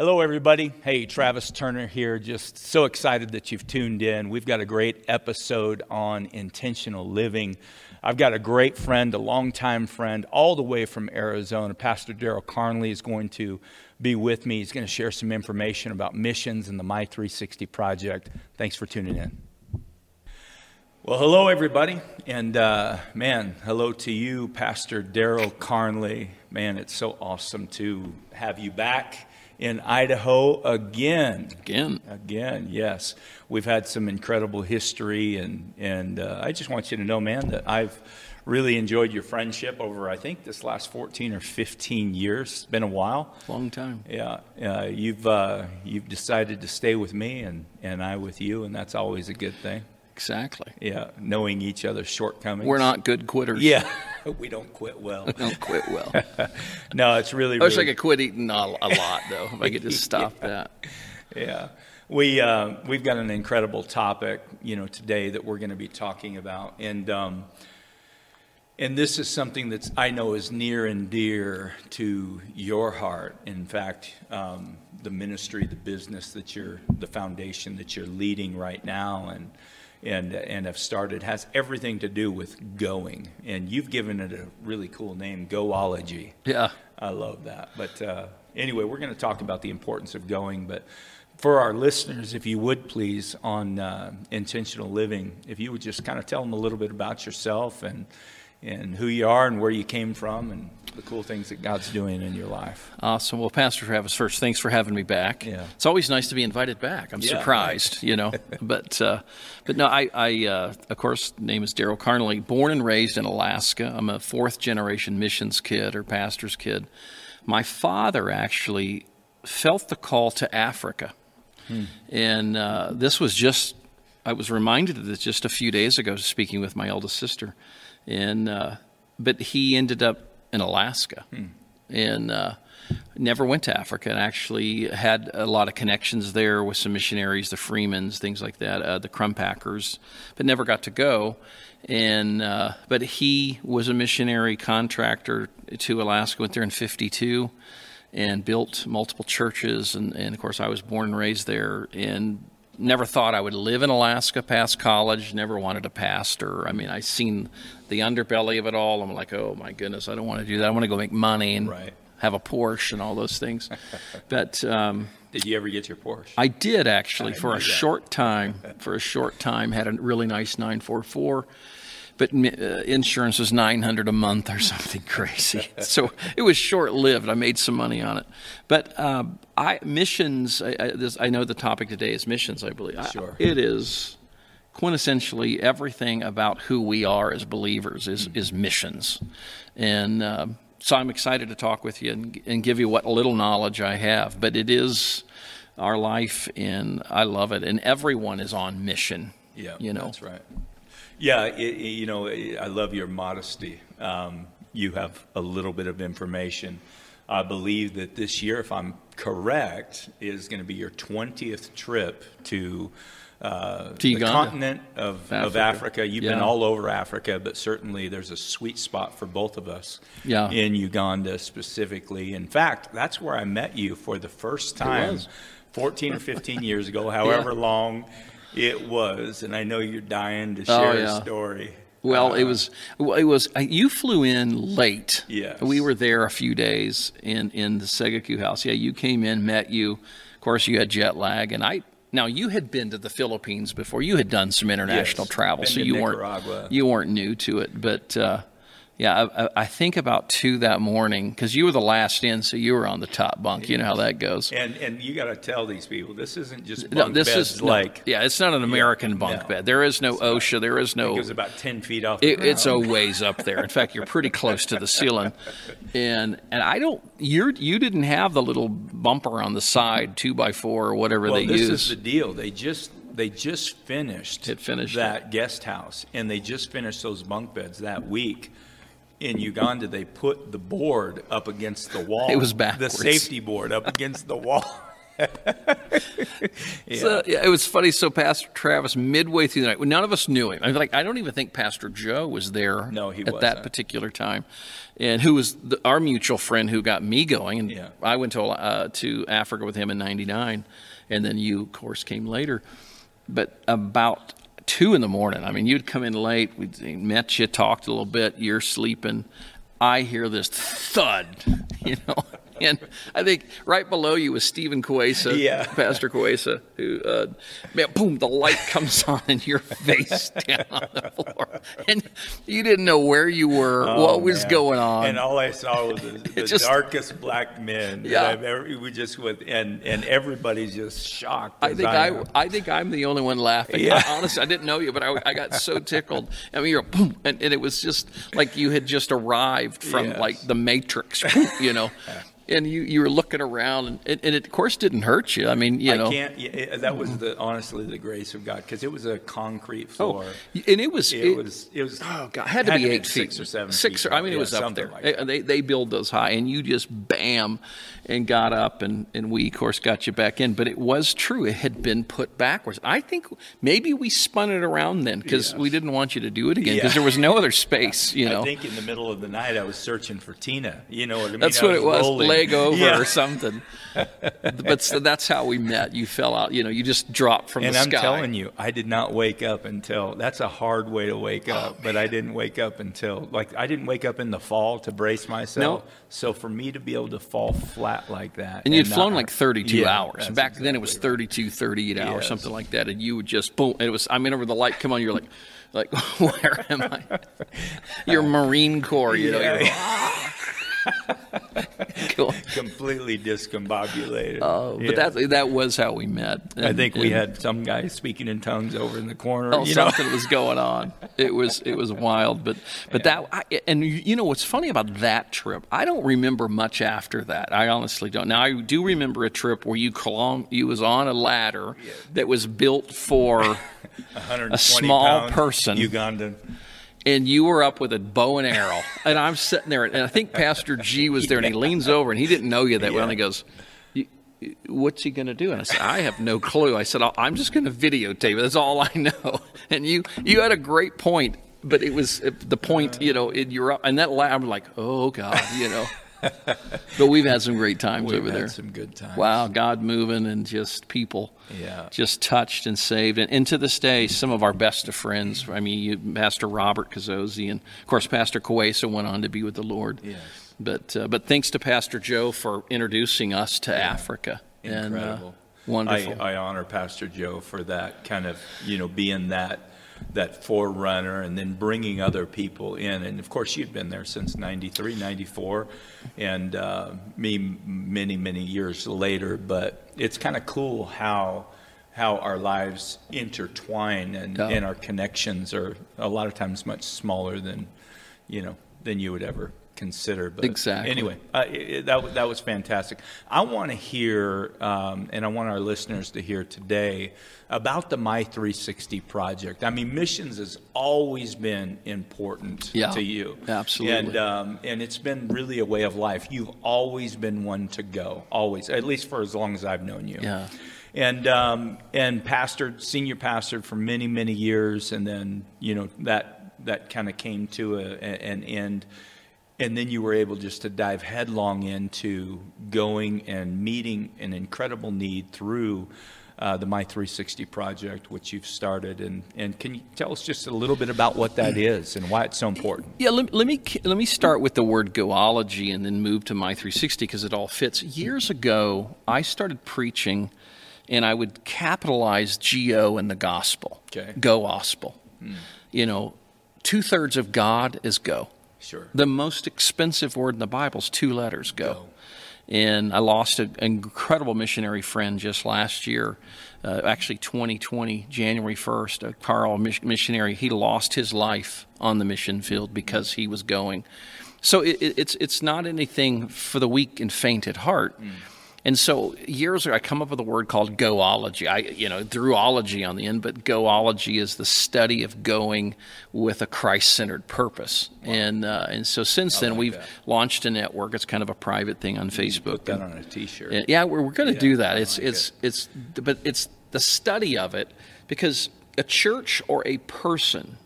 Hello, everybody. Hey, Travis Turner here. Just so excited that you've tuned in. We've got a great episode on intentional living. I've got a great friend, a longtime friend, all the way from Arizona. Pastor Daryl Carnley is going to be with me. He's going to share some information about missions and the My 360 project. Thanks for tuning in. Well, hello, everybody. And uh, man, hello to you, Pastor Daryl Carnley. Man, it's so awesome to have you back in Idaho again. Again. Again, yes. We've had some incredible history, and, and uh, I just want you to know, man, that I've really enjoyed your friendship over, I think, this last 14 or 15 years. It's been a while. Long time. Yeah. Uh, you've, uh, you've decided to stay with me, and, and I with you, and that's always a good thing. Exactly. Yeah, knowing each other's shortcomings. We're not good quitters. Yeah, we don't quit well. We don't quit well. no, it's really. I wish really, I could quit eating a, a lot though. If I could just stop yeah. that. Yeah, we uh, we've got an incredible topic, you know, today that we're going to be talking about, and um, and this is something that I know is near and dear to your heart. In fact, um, the ministry, the business that you're, the foundation that you're leading right now, and and and have started has everything to do with going. And you've given it a really cool name, Goology. Yeah. I love that. But uh, anyway, we're going to talk about the importance of going. But for our listeners, if you would please, on uh, intentional living, if you would just kind of tell them a little bit about yourself and and who you are and where you came from and the cool things that God's doing in your life. Awesome. Well, Pastor Travis, first, thanks for having me back. Yeah. It's always nice to be invited back. I'm Yeah, surprised, right. you know. but uh, but no, I, I uh, of course, name is Daryl Carnley. Born and raised in Alaska. I'm a fourth generation missions kid or pastor's kid. My father actually felt the call to Africa, and uh, this was just. I was reminded of this just a few days ago, speaking with my eldest sister, and uh, but he ended up in Alaska, and uh, never went to Africa, and actually had a lot of connections there with some missionaries, the Freemans, things like that, uh, the Crumpackers, but never got to go. And uh, but he was a missionary contractor to Alaska. Went there in '52 and built multiple churches, and, and of course I was born and raised there, and never thought I would live in Alaska past college, never wanted to pastor. I mean, I seen the underbelly of it all. I'm like, oh my goodness, I don't want to do that. I want to go make money and Right. have a Porsche and all those things. but um, Did you ever get your Porsche? I did actually I for a that. short time. For a short time, had a really nice 944. But uh, insurance was 900 a month or something crazy. so it was short lived. I made some money on it. But uh, I missions. I, I, this, I know the topic today is missions. I believe Sure. it is quintessentially everything about who we are as believers is is missions, and uh, so I'm excited to talk with you and, and give you what little knowledge I have. But it is our life, and I love it. And everyone is on mission. Yeah, you know. that's right. Yeah, it, it- you know, I love your modesty. Um, you have a little bit of information. I believe that this year, if I'm correct, is going to be your 20th trip to. Uh, the continent of of Africa. Africa. You've been all over Africa, but certainly there's a sweet spot for both of us Yeah. in Uganda specifically. In fact, that's where I met you for the first time 14 or 15 years ago, however long it was. And I know you're dying to Oh, share yeah. a story. Well, Uh, it was it was you flew in late. Yes. we were there a few days in in the Segaku house. Yeah, you came in, met you. Of course, you had jet lag, and I. Now you had been to the Philippines before. You had done some international Yes, travel, so you Nicaragua. weren't you weren't new to it. But uh, yeah, I, I- think about two that morning because you were the last in, so you were on the top bunk. You know how that goes. And and you got to tell these people this isn't just No, this beds is no, like yeah, it's not an American bunk no. bed. There is no OSHA. There is no it goes about 10 feet off the It, it's a ways up there. In fact, you're pretty close to the ceiling, and and I don't. You you didn't have the little bumper on the side, two by four or whatever well, they this use. This is the deal. They just they just finished It finished that guest house, and they just finished those bunk beds that week. In Uganda, they put the board up against the wall. It was backwards. The safety board up against the wall. yeah. So, yeah, it was funny. So Pastor Travis, midway through the night, none of us knew him. I like, I don't even think Pastor Joe was there. No, he at wasn't. that particular time, and who was the, our mutual friend who got me going. And Yeah. I went to uh, to Africa with him in '99, and then you, of course, came later. But about two in the morning, I mean, you'd come in late. We met you, talked a little bit. You're sleeping. I hear this thud, you know. And I think right below you was Stephen Cuesa, Yeah. Pastor Cuesa, who, uh, man, boom, the light comes on and your face down on the floor. And you didn't know where you were, Oh, what was man. going on. And all I saw was the, the just- darkest black men Yeah. I've ever. We just with and and everybody's just shocked. I think I. I think I'm the only one laughing. Yeah. I, honestly, I didn't know you, but I, I got so tickled. I mean, you're boom, and, and it was just like you had just arrived from Yes. like the Matrix, you know. And you, you were looking around, and it, and it of course didn't hurt you. I mean, you know, I can't. yeah, it- that was the honestly the grace of God because it was a concrete oh, floor. Oh, and it was it, was. It was. Oh God, had to be eight six feet, or seven. Six, feet or I mean, it was up there. Like They- they they build those high, and you just bam, and got up, and and we of course got you back in. But it was true; it had been put backwards. I think maybe we spun it around then because we didn't want you to do it again Yeah. because there was no other space. You know, I think in the middle of the night I was searching for Tina. You know what I mean? that's I what it was, rolling. leg over Yeah. or something. but so that's how we met. You fell out. You know, you just dropped from the sky And I'm telling you, I did not wake up until that's a hard way to wake Oh, up, but I didn't wake up until like I didn't wake up in the fall to brace myself. No. So for me to be able to fall flat like that. And you'd not- flown like 32 Yeah, hours. Back then it was exactly 32, 38 hours, Yes. something like that. And you would just boom. And it was, I mean, over the light come on, you're like, like, where am I? You're Marine Corps, you know. Yeah. Completely discombobulated. Oh, but Yeah. that that was how we met. I think we and- had some guy speaking in tongues over in the corner. Oh, you know? something was going on. It was it was wild, but but that I, and you know what's funny about that trip? I don't remember much after that. I honestly don't. Now I do remember a trip where you clung, you was on a ladder that was built for, a small pound person. Ugandan. And you were up with a bow and arrow, and I'm sitting there, and I think Pastor G was there, and he leans over, and he didn't know you that well, and he goes. "You- you- What's he going to do? And I said, I have no clue. I said, I'm just going to videotape it. That's all I know. And you, you had a great point, but it was uh, the point, you know, in Europe. And that, la- I'm like, oh God, you know. but we've had some great times We've over had there. some good times. Wow, God moving and just people Yeah. just touched and saved. And, and to this day, some of our best of friends, I mean, you, Pastor Robert Kazosi, and of course, Pastor Kuesa went on to be with the Lord. Yes. But, uh, but thanks to Pastor Joe for introducing us to Africa. And, uh, Incredible. wonderful. I, I honor Pastor Joe for that kind of, you know, being that that forerunner and then bringing other people in. And of course, you'd been there since 93, 94, and uh, me many, many years later. But it's kind of cool how how our lives intertwine and, Yeah. and our connections are a lot of times much smaller than, you know, than you would ever consider. But Exactly. anyway, uh, it, that, that was fantastic. I want to hear, um, and I want our listeners to hear today about the My 360 project. I mean, missions has always been important Yeah, to you. absolutely. And, um, and it's been really a way of life. You've always been one to go, always, at least for as long as I've known you. Yeah. And um, and pastored, senior pastored for many many years, and then you know that that kind of came to a- an end, and then you were able just to dive headlong into going and meeting an incredible need through. Uh, the My 360 project, which you've started, and, and can you tell us just a little bit about what that is and why it's so important? Yeah, let, let me let me start with the word goology and then move to my 360 because it all fits. Years ago, I started preaching, and I would capitalize "go" in the gospel. Okay. Go gospel. You know, two thirds of God is go. Sure. The most expensive word in the Bible is two letters. Go. Go. And I lost an incredible missionary friend just last year, uh, actually 2020, January 1st. A Carl missionary, he lost his life on the mission field because he was going. So it, it, it's it's not anything for the weak and faint at heart. And so years ago, I come up with a word called goology. I, you know, throughology on the end, but goology is the study of going with a Christ-centered purpose. Wow. And uh, and so since I then, like we've that. launched a network. It's kind of a private thing on Facebook. Put that on a T-shirt. yeah, we're, we're going to yeah, do that. It's like it's it. it's but it's the study of it because a church or a person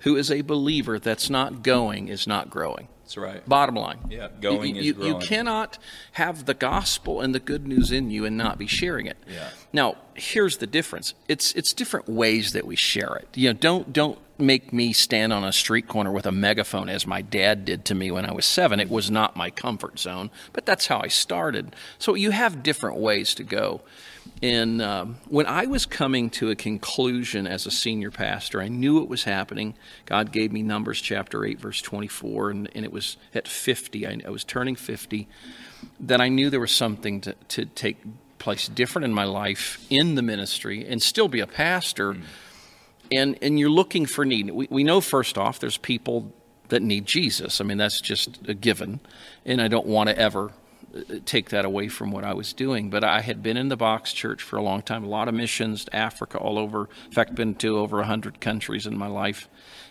who is a believer that's not going is not growing. That's right. Bottom line. Yeah, going you, is you. You cannot have the gospel and the good news in you and not be sharing it. Yeah. Now, here's the difference. It's it's different ways that we share it. You know, don't don't make me stand on a street corner with a megaphone as my dad did to me when I was 7. It was not my comfort zone, but that's how I started. So you have different ways to go. And um, when I was coming to a conclusion as a senior pastor, I knew it was happening. God gave me Numbers chapter 8, verse 24, and, and it was at 50. I, I, was turning 50. That I knew there was something to, to take place different in my life in the ministry and still be a pastor. Mm. And, and you're looking for need. We, we know, first off, there's people that need Jesus. I mean, that's just a given. And I don't want to ever take that away from what I was doing. But I had been in the box church for a long time, a lot of missions, Africa, all over. In fact, been to over 100 countries in my life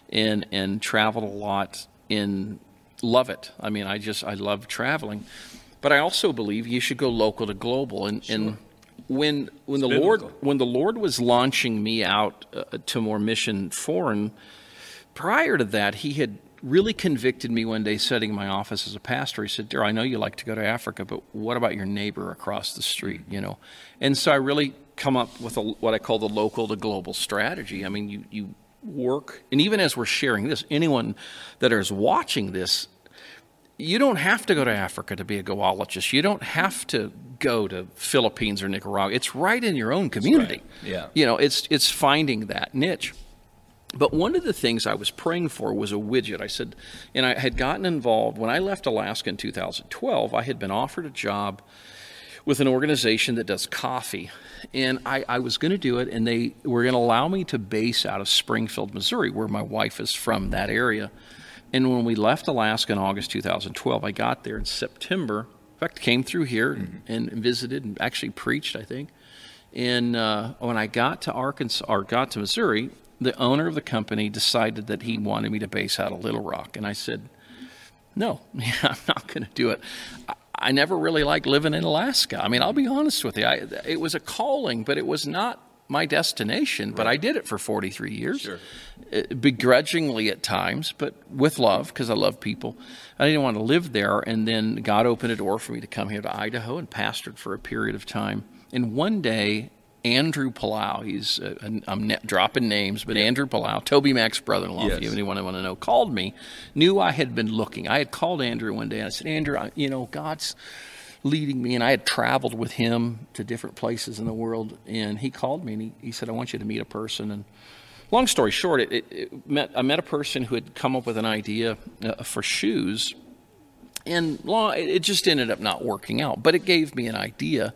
and, and traveled a lot and love it. I mean, I just, I love traveling. But I also believe you should go local to global. And, sure. and when, when the Lord, when the Lord was launching me out uh, to more mission foreign, prior to that, he had really convicted me one day sitting in my office as a pastor. He said, Dear, I know you like to go to Africa, but what about your neighbor across the street? You know? And so I really come up with a, what I call the local to global strategy. I mean, you, you work, and even as we're sharing this, anyone that is watching this, you don't have to go to Africa to be a goologist. You don't have to go to Philippines or Nicaragua. It's right in your own community. Right. Yeah. You know, it's it's finding that niche. But one of the things I was praying for was a widget. I said, and I had gotten involved when I left Alaska in 2012. I had been offered a job with an organization that does coffee. And I, I was going to do it, and they were going to allow me to base out of Springfield, Missouri, where my wife is from that area. And when we left Alaska in August 2012, I got there in September. In fact, came through here mm-hmm. and, and visited and actually preached, I think. And uh, when I got to Arkansas or got to Missouri, the owner of the company decided that he wanted me to base out of Little Rock. And I said, no, I'm not going to do it. I, I, never really liked living in Alaska. I mean, I'll be honest with you. I, it was a calling, but it was not my destination. Right. But I did it for 43 years, sure. Uh, begrudgingly at times, but with love because I love people. I didn't want to live there. And then God opened a door for me to come here to Idaho and pastored for a period of time. And one day, Andrew Palau. He's uh, I'm dropping names, but yeah. Andrew Palau, TobyMac's brother-in-law. Yes. If you have anyone I want to know, called me. Knew I had been looking. I had called Andrew one day and I said, Andrew, I, you know, God's leading me, and I had traveled with him to different places in the world. And he called me and he, he said, I want you to meet a person. And long story short, it, it, it met, I met a person who had come up with an idea uh, for shoes. And long, it just ended up not working out, but it gave me an idea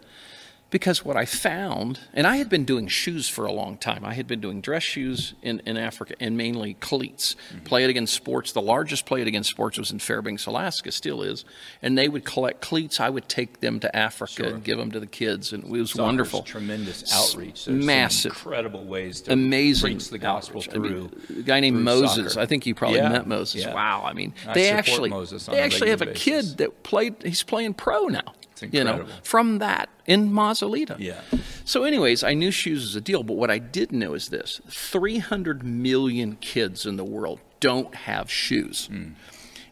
because what I found, and I had been doing shoes for a long time. I had been doing dress shoes in, in Africa and mainly cleats. Mm-hmm. Play It Again Sports. The largest Play It Again Sports was in Fairbanks, Alaska, still is. And they would collect cleats. I would take them to Africa sure. and give them to the kids, and it was Soccer's wonderful. Tremendous outreach. There's massive, incredible ways to amazing preach the gospel outreach. through. I mean, a guy named Moses. Soccer. I think you probably yeah. met Moses. Yeah. Wow. I mean, I they actually they actually have a basis. kid that played. He's playing pro now. You know, from that in Mazalita. Yeah. So, anyways, I knew shoes was a deal, but what I didn't know is this 300 million kids in the world don't have shoes. Mm.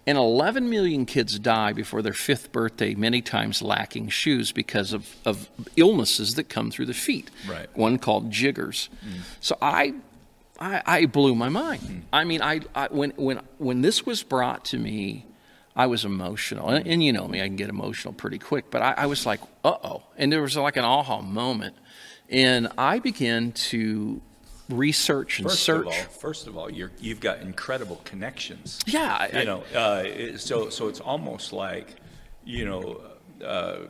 And 11 million kids die before their fifth birthday, many times lacking shoes because of, of illnesses that come through the feet. Right. One called jiggers. Mm. So I, I, I, blew my mind. Mm. I mean, I, I, when, when, when this was brought to me, I was emotional. And, and, you know me, I can get emotional pretty quick, but I, I was like, uh oh. And there was like an aha moment. And I began to research and first search. Of all, first of all, you have got incredible connections. Yeah. You I, know, uh, so, so it's almost like, you know, uh,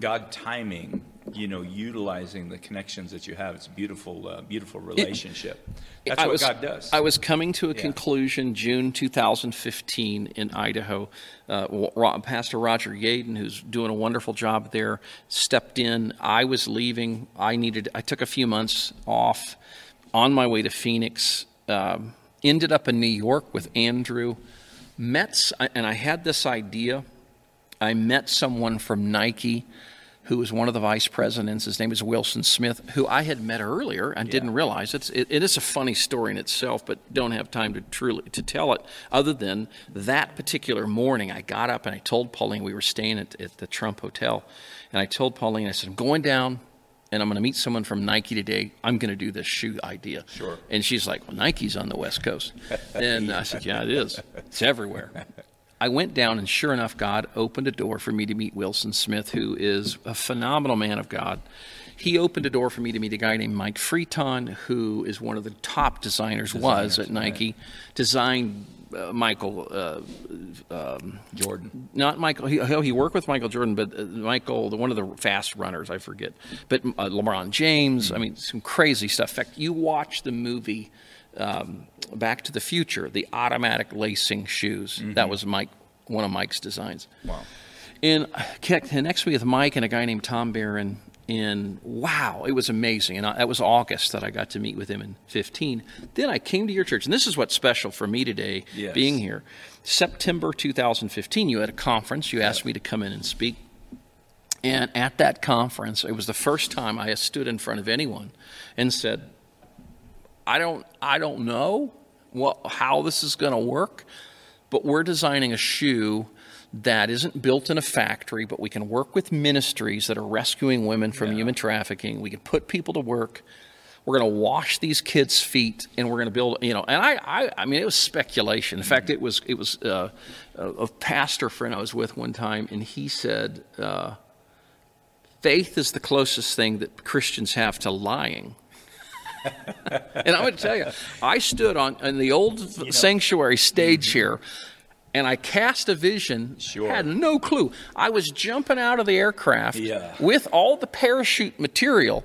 God timing you know, utilizing the connections that you have. It's a beautiful, uh, beautiful relationship. That's I what was, God does. I was coming to a Yeah. conclusion June 2015 in Idaho. Uh, Pastor Roger Yaden, who's doing a wonderful job there, stepped in. I was leaving. I needed. I took a few months off on my way to Phoenix. Um, ended up in New York with Andrew. Met, and I had this idea. I met someone from Nike who was one of the vice presidents. His name is Wilson Smith, who I had met earlier and didn't realize. It's, it, it is a funny story in itself, but don't have time to truly to tell it. Other than that particular morning, I got up and I told Pauline we were staying at, at the Trump Hotel, and I told Pauline I said I'm going down. And I'm going to meet someone from Nike today. I'm going to do this shoe idea. Sure. And she's like, "Well, Nike's on the West Coast." and I said, "Yeah, it is. It's everywhere." I went down, and sure enough, God opened a door for me to meet Wilson Smith, who is a phenomenal man of God. He opened a door for me to meet a guy named Mike Freeton, who is one of the top designers, was at Nike, designed uh, Michael, uh, Jordan. not Michael. He, he worked with Michael Jordan, but uh, Michael, the, one of the fast runners, I forget. But uh, LeBron James. I mean, some crazy stuff. In fact, you watch the movie um, Back to the Future, the automatic lacing shoes. Mm-hmm. That was Mike, one of Mike's designs. Wow. And uh, next me with Mike and a guy named Tom Barron. And wow, it was amazing. And I, that was August that I got to meet with him in 15. Then I came to your church. And this is what's special for me today, Yes. being here. September 2015, you had a conference. You asked me to come in and speak. And at that conference, it was the first time I stood in front of anyone and said, I don't, I don't know what, how this is going to work, but we're designing a shoe that isn't built in a factory, but we can work with ministries that are rescuing women from human trafficking. We can put people to work. We're going to wash these kids' feet, and we're going to build. You know, and I, I, I mean, it was speculation. In fact, it was, it was uh, a, a pastor friend I was with one time, and he said, uh, "Faith is the closest thing that Christians have to lying." and I'm going to tell you, I stood on in the old sanctuary stage here, and I cast a vision. Sure. Had no clue. I was jumping out of the aircraft Yeah. with all the parachute material.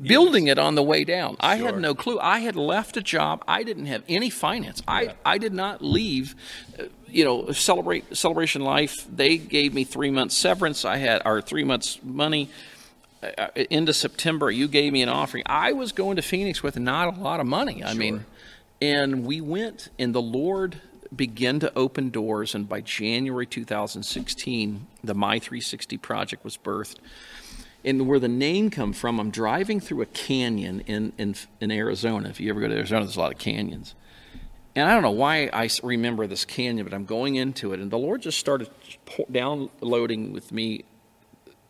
Building it on the way down. I had no clue. I had left a job. I didn't have any finance. I, I did not leave. uh, You know, celebrate celebration life. They gave me three months severance. I had our three months money Uh, uh, into September, you gave me an offering. I was going to Phoenix with not a lot of money. I mean, and we went, and the Lord began to open doors. And by January 2016, the My 360 project was birthed. And where the name come from, I'm driving through a canyon in, in, in Arizona. If you ever go to Arizona, there's a lot of canyons. And I don't know why I remember this canyon, but I'm going into it, and the Lord just started downloading with me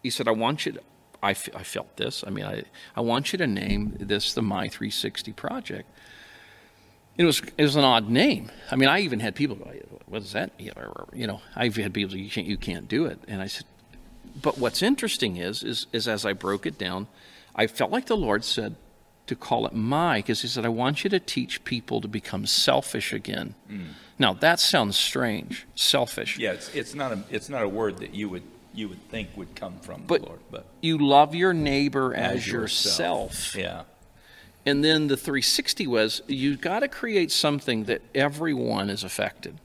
he said, I want you to, I, f- I felt this. I mean, I, I want you to name this the My 360 Project. It was, it was an odd name. I mean, I even had people go, what does that mean? You know, I've had people say, you can't, you can't do it. And I said, but what's interesting is, is, is as I broke it down, I felt like the Lord said to call it my, because he said, I want you to teach people to become selfish again. Mm. Now, that sounds strange, selfish. Yeah, it's, it's not a it's not a word that you would you would think would come from But- the Lord, but You love your neighbor as, yourself. Yeah. And then the 360 was you got to create something that everyone is affected.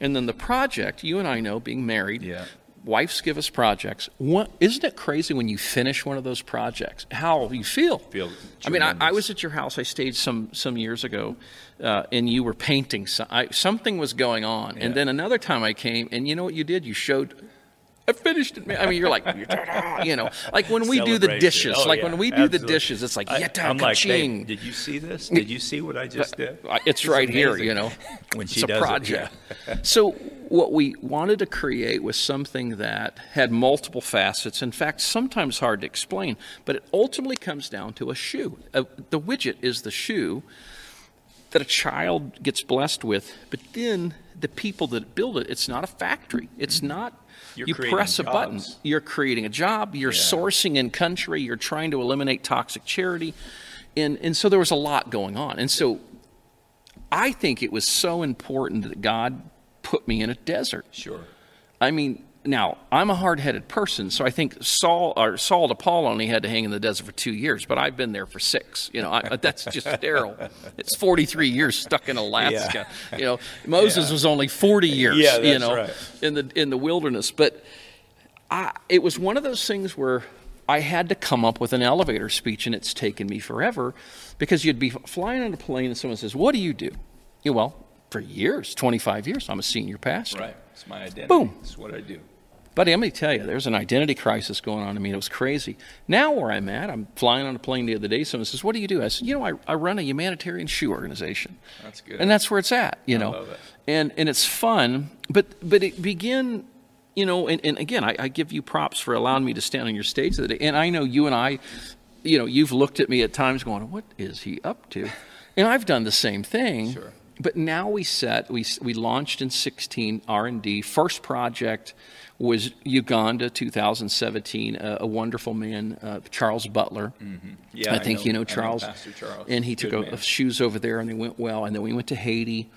And then the project, you and I know, being married, Yeah. wives give us projects. What, isn't it crazy when you finish one of those projects? How you feel? Feel I mean, I, I was at your house. I stayed some some years ago, uh, and you were painting. So I, something was going on. And then another time I came, and you know what you did? You showed. I finished it. man. I mean, you're like, you know, like when we do the dishes. Oh, like yeah, when we do the dishes, it's like, yata I'm like, did you see this? Did you see what I just did? It's It's right here, you know. when she it's a does it, project. so what we wanted to create was something that had multiple facets. In fact, sometimes hard to explain, but it ultimately comes down to a shoe. Uh, the widget is the shoe that a child gets blessed with, but then the people that build it, it's not a factory. It's not You're you press a button. You're creating a job, you're Yeah. sourcing in country, you're trying to eliminate toxic charity. And and so there was a lot going on. And so I think it was so important that God put me in a desert. Sure. I mean, now I'm a hard-headed person, so I think Saul or Saul to Paul only had to hang in the desert for two years, but I've been there for six. You know, I, that's just sterile. It's 43 years stuck in Alaska. Yeah. You know, Moses yeah. was only 40 years. Yeah, you know, right. in the in the wilderness. But I, it was one of those things where I had to come up with an elevator speech, and it's taken me forever because you'd be flying on a plane and someone says, "What do you do?" You well, for years, 25 years, I'm a senior pastor. Right. It's my identity. Boom. It's what I do. Buddy, let me tell you, there's an identity crisis going on. I mean, it was crazy. Now, where I'm at, I'm flying on a plane the other day. Someone says, What do you do? I said, You know, I, I run a humanitarian shoe organization. That's good. And that's where it's at, you I know. love it. And, and it's fun, but, but it began, you know, and, and again, I, I give you props for allowing me to stand on your stage today. And I know you and I, you know, you've looked at me at times going, What is he up to? And I've done the same thing. Sure. But now we set, we, we launched in 16 R&D. First project was Uganda 2017. A, a wonderful man, uh, Charles Butler. Mm-hmm. Yeah, I think know, you know I Charles. Pastor Charles. And he Good took man. shoes over there, and they went well. And then we went to Haiti,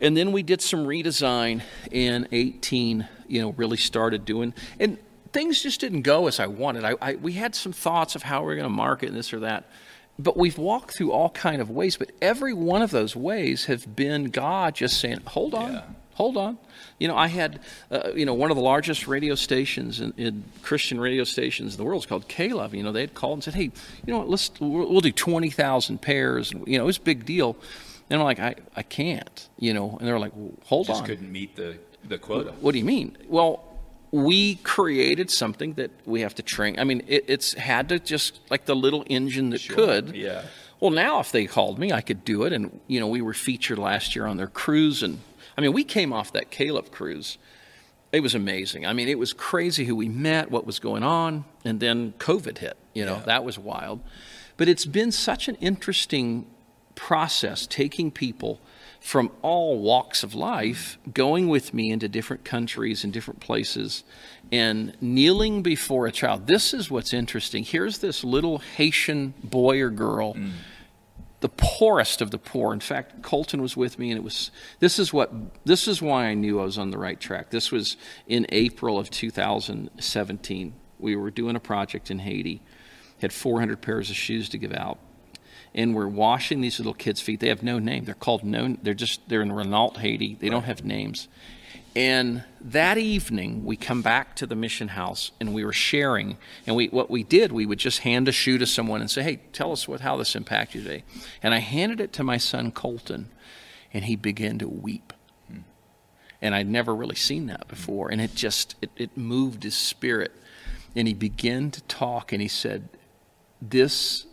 and then we did some redesign in 18. You know, really started doing and. Things just didn't go as I wanted. I, I we had some thoughts of how we are going to market this or that, but we've walked through all kind of ways. But every one of those ways have been God just saying, "Hold on, Yeah. Hold on." You know, I had, uh, you know, one of the largest radio stations in, in Christian radio stations in the world is called K-Love. You know, they had called and said, "Hey, you know what? Let's we'll, we'll do twenty thousand pairs." And, you know, it was a big deal. And I'm like, I, I can't. You know, and they're like, well, "Hold Just on." couldn't meet the, the quota. What do you mean? Well, we created something that we have to train. I mean, it, it's had to just like the little engine that Sure, could. yeah. Well, now if they called me, I could do it. And you know, we were featured last year on their cruise, and I mean, we came off that K-Love cruise. It was amazing. I mean, it was crazy who we met, what was going on, and then COVID hit. You know, Yeah. that was wild. But it's been such an interesting process taking people from all walks of life, going with me into different countries and different places, and kneeling before a child. This is what's interesting. Here's this little Haitian boy or girl, mm. The poorest of the poor. In fact, Colton was with me, and it was this is what this is why I knew I was on the right track. This was in April of 2017. We were doing a project in Haiti, had 400 pairs of shoes to give out and we're washing these little kids' feet. They have no name. They're called no. They're just they're in Renault, Haiti. They don't have names. And that evening, we come back to the mission house, and we were sharing. And we what we did, we would just hand a shoe to someone and say, "Hey, tell us what how this impacted you today." And I handed it to my son Colton, and he began to weep. And I'd never really seen that before, and it just it, it moved his spirit. And he began to talk, and he said, "This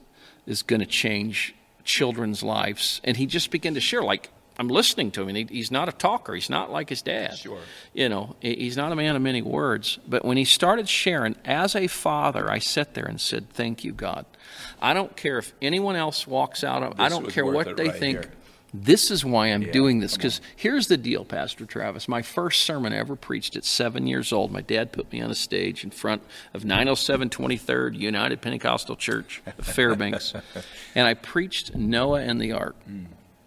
is going to change children's lives. And he just began to share, like, I'm listening to him, and he, he's not a talker. He's not like his dad. Sure. You know, he's not a man of many words. But when he started sharing, as a father, I sat there and said, Thank you, God. I don't care if anyone else walks out of I don't care what they right think. here. This is why I'm Yeah, doing this. Because here's the deal, Pastor Travis. My first sermon I ever preached at seven years old. My dad put me on a stage in front of 907 23rd United Pentecostal Church of Fairbanks. and I preached Noah and the ark.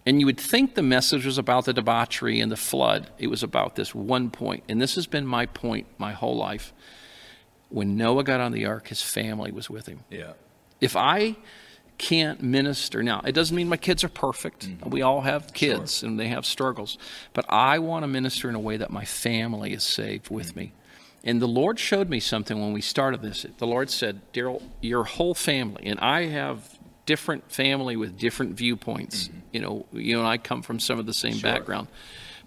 And you would think the message was about the debauchery and the flood. It was about this one point. And this has been my point my whole life. When Noah got on the ark, his family was with him Yeah. if I can't minister now, it doesn't mean my kids are perfect. Mm-hmm. We all have kids and they have struggles, but I want to minister in a way that my family is saved with mm-hmm. me. And the Lord showed me something when we started this. The Lord said, Daryl, your whole family, and I have different family with different viewpoints. Mm-hmm. You know, you and I come from some of the same Sure. background,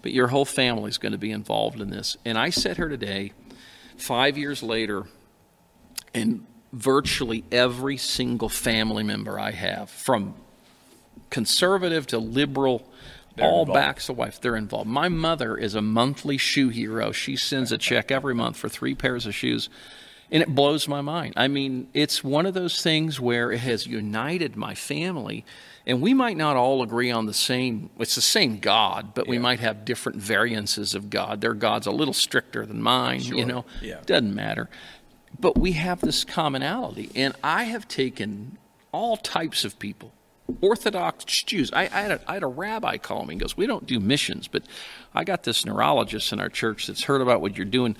but your whole family is going to be involved in this. And I sat here today, five years later, and virtually every single family member I have, from conservative to liberal, They're all involved. backs of wife, they're involved. My mother is a monthly shoe hero. She sends a check every month for three pairs of shoes. And it blows my mind. I mean, it's one of those things where it has united my family, and we might not all agree on the same. It's the same God, but we might have different variances of God. Their God's a little stricter than mine. You know, Yeah. doesn't matter. But we have this commonality, and I have taken all types of people, Orthodox Jews. I, I, had a, I had a rabbi call me and goes, "We don't do missions, but I got this neurologist in our church that's heard about what you're doing."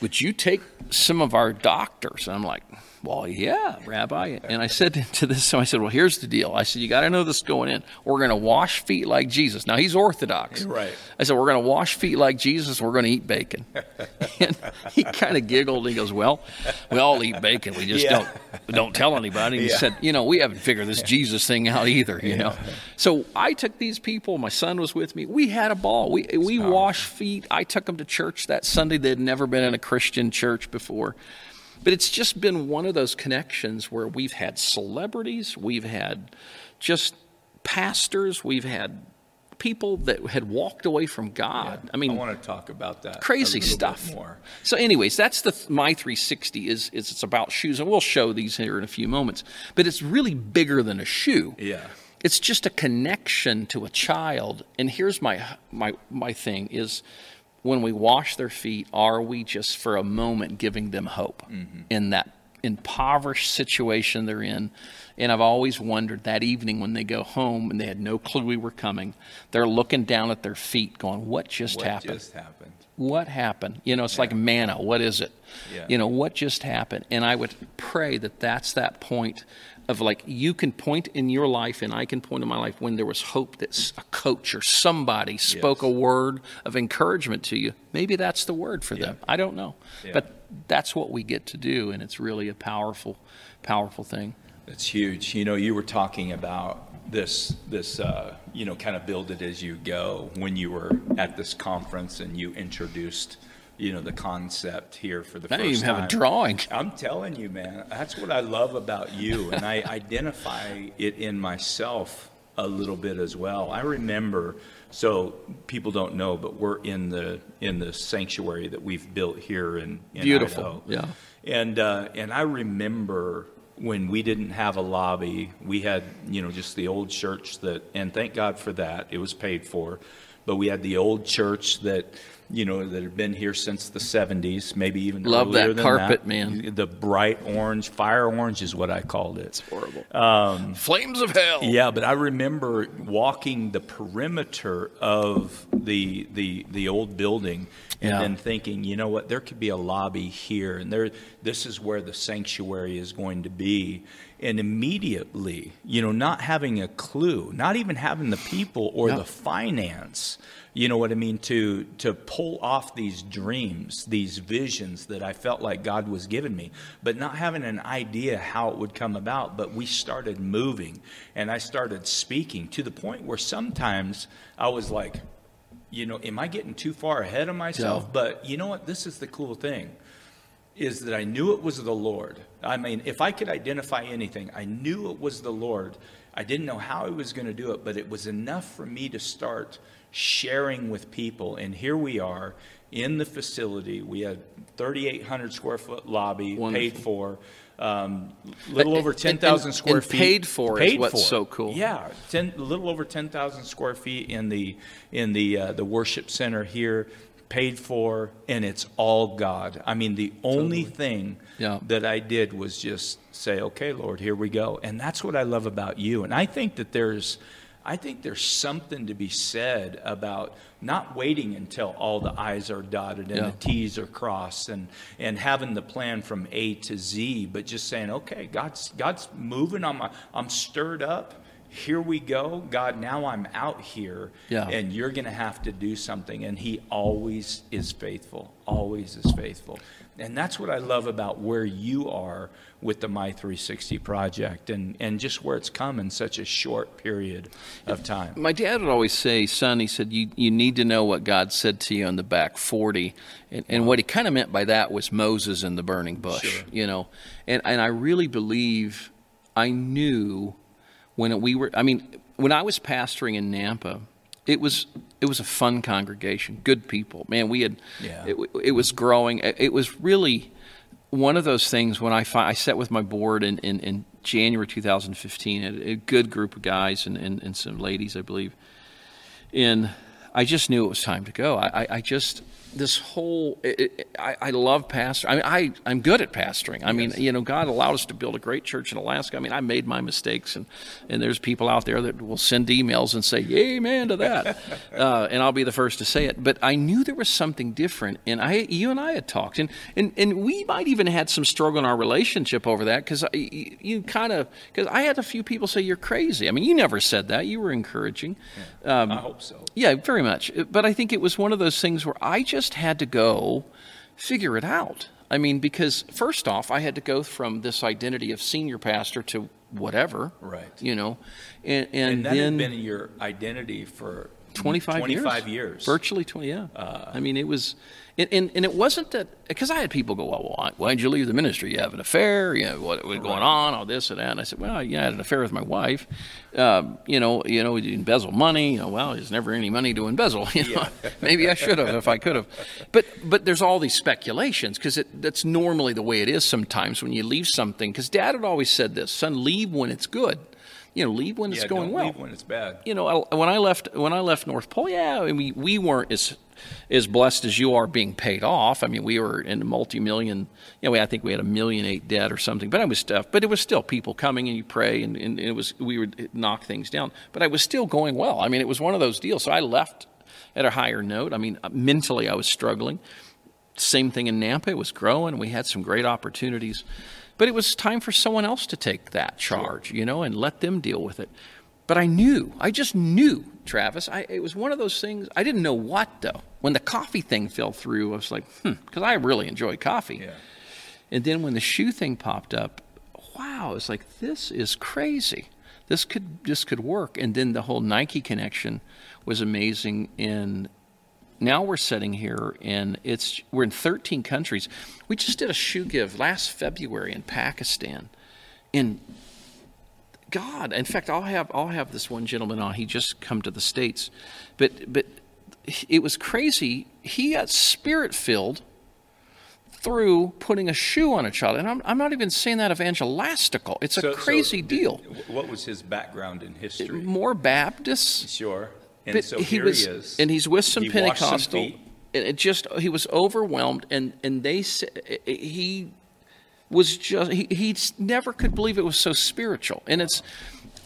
Would you take some of our doctors? And I'm like, well, yeah, Rabbi. And I said to this, so I said, well, here's the deal. I said, you got to know this going in. We're going to wash feet like Jesus. Now, he's Orthodox. Right. I said, we're going to wash feet like Jesus. We're going to eat bacon. and he kind of giggled. He goes, well, we all eat bacon. We just Yeah. don't don't tell anybody. And he Yeah. said, you know, we haven't figured this Jesus thing out either, you know. So I took these people. My son was with me. We had a ball. We we washed feet. I took them to church that Sunday. They'd never been in a Christian church before. But it's just been one of those connections where we've had celebrities, we've had just pastors, we've had people that had walked away from God. I mean, I want to talk about that. crazy a little bit stuff. more. So, anyways, that's the my 360 is is it's about shoes, and we'll show these here in a few moments. But it's really bigger than a shoe. Yeah. It's just a connection to a child. And here's my my my thing is when we wash their feet, are we just for a moment giving them hope mm-hmm. in that impoverished situation they're in? And I've always wondered that evening when they go home and they had no clue we were coming, they're looking down at their feet going, What just What happened? just happened? What happened? You know, it's like manna. What is it? Yeah. You know, what just happened? And I would pray that that's that point of like you can point in your life and I can point in my life when there was hope that a coach or somebody spoke a word of encouragement to you. Maybe that's the word for them. I don't know. Yeah. But that's what we get to do and it's really a powerful powerful thing. That's huge. You know, you were talking about this, this, uh, you know, kind of build it as you go when you were at this conference and you introduced, you know, the concept here for the I first didn't even have a time. drawing. I'm telling you, man, that's what I love about you, and I identify it in myself a little bit as well. I remember, so people don't know, but we're in the in the sanctuary that we've built here in, in Beautiful, Idaho. yeah. And uh, and I remember when we didn't have a lobby, we had you know just the old church that, and thank God for that, it was paid for. But we had the old church that you know that had been here since the 70s, maybe even Love that earlier than carpet, that. man. The bright orange, fire orange is what I called it. It's horrible. Um, Flames of hell. Yeah, but I remember walking the perimeter of the the the old building and Yeah. then thinking, you know what, there could be a lobby here, and there this is where the sanctuary is going to be. And immediately, you know, not having a clue, not even having the people or Yeah. the finance, you know what I mean, to to pull off these dreams, these visions that I felt like God was giving me, but not having an idea how it would come about. But we started moving, and I started speaking to the point where sometimes I was like, you know, am I getting too far ahead of myself? Yeah. But you know what? This is the cool thing is that I knew it was the Lord. I mean, if I could identify anything, I knew it was the Lord. I didn't know how He was going to do it, but it was enough for me to start sharing with people. And here we are in the facility. We had 3,800 square foot lobby paid Wonderful. for. Um, little over 10,000 square and feet. paid for is what's so cool. Yeah, 10, a little over 10,000 square feet in the in the uh, the worship center here, paid for, and it's all God. I mean, the only thing Yeah. that I did was just say, "Okay, Lord, here we go," and that's what I love about you. And I think that there's, I think there's something to be said about not waiting until all the I's are dotted and Yeah. the T's are crossed, and and having the plan from A to Z, but just saying, "Okay, God's God's moving on my, I'm stirred up." Here we go. God, now I'm out here Yeah. and you're going to have to do something. And he always is faithful, always is faithful. And that's what I love about where you are with the My 360 project and, and just where it's come in such a short period of time. My dad would always say, son, he said, you, you need to know what God said to you on the back 40. And, and what he kind of meant by that was Moses in the burning bush, Sure. you know. And, and I really believe I knew when we were, I mean, when I was pastoring in Nampa, it was it was a fun congregation, good people. Man, we had Yeah. it, it was growing. It was really one of those things when I fi- I sat with my board in, in, in January 2015, a, a good group of guys and, and, and some ladies, I believe, and I just knew it was time to go. I, I, I just this whole it, it, I, I love pastor. I mean, I I'm good at pastoring. I mean, you know, God allowed us to build a great church in Alaska. I mean, I made my mistakes, and and there's people out there that will send emails and say amen to that, uh, and I'll be the first to say it. But I knew there was something different, and I you and I had talked, and and and we might even had some struggle in our relationship over that because you, you kind of because I had a few people say you're crazy. I mean, you never said that. You were encouraging. Um, I hope so. Yeah, very much. But I think it was one of those things where I just had to go figure it out. I mean, because first off, I had to go from this identity of senior pastor to whatever, right? You know, and, and, and that then had been your identity for 25, 25 years. years. Virtually 20, yeah. Uh, I mean, it was, and, and, and, it wasn't that, because I had people go, well, why, why'd you leave the ministry? You have an affair? You know, what, was going on? All this and that. And I said, well, yeah, I had an affair with my wife. Um, you know, you know, you embezzle money. You know, well, there's never any money to embezzle. You know, yeah. maybe I should have if I could have. But, but there's all these speculations because that's normally the way it is sometimes when you leave something. Because dad had always said this, son, leave when it's good you know, leave when yeah, it's going well. Leave when it's bad. You know, when I left when I left North Pole, yeah, I mean, we we weren't as as blessed as you are being paid off. I mean, we were in a multi-million. You know, I think we had a million eight debt or something. But I was tough. But it was still people coming and you pray, and, and it was we would knock things down. But I was still going well. I mean, it was one of those deals. So I left at a higher note. I mean, mentally I was struggling. Same thing in Nampa. It was growing. We had some great opportunities. But it was time for someone else to take that charge, you know, and let them deal with it. But I knew, I just knew, Travis. I, it was one of those things. I didn't know what though. When the coffee thing fell through, I was like, hmm, because I really enjoy coffee. Yeah. And then when the shoe thing popped up, wow, it's like this is crazy. This could this could work. And then the whole Nike connection was amazing. And now we're sitting here and it's we're in 13 countries. We just did a shoe give last February in Pakistan. In God, in fact, I'll have I'll have this one gentleman on. He just come to the states, but but it was crazy. He got spirit filled through putting a shoe on a child, and I'm, I'm not even saying that evangelistical. It's a so, crazy so deal. What was his background in history? More Baptist. Sure. And but so he was, he is. and he's with some he Pentecostal. Some and it just he was overwhelmed, and and they said he was just he he never could believe it was so spiritual, and it's.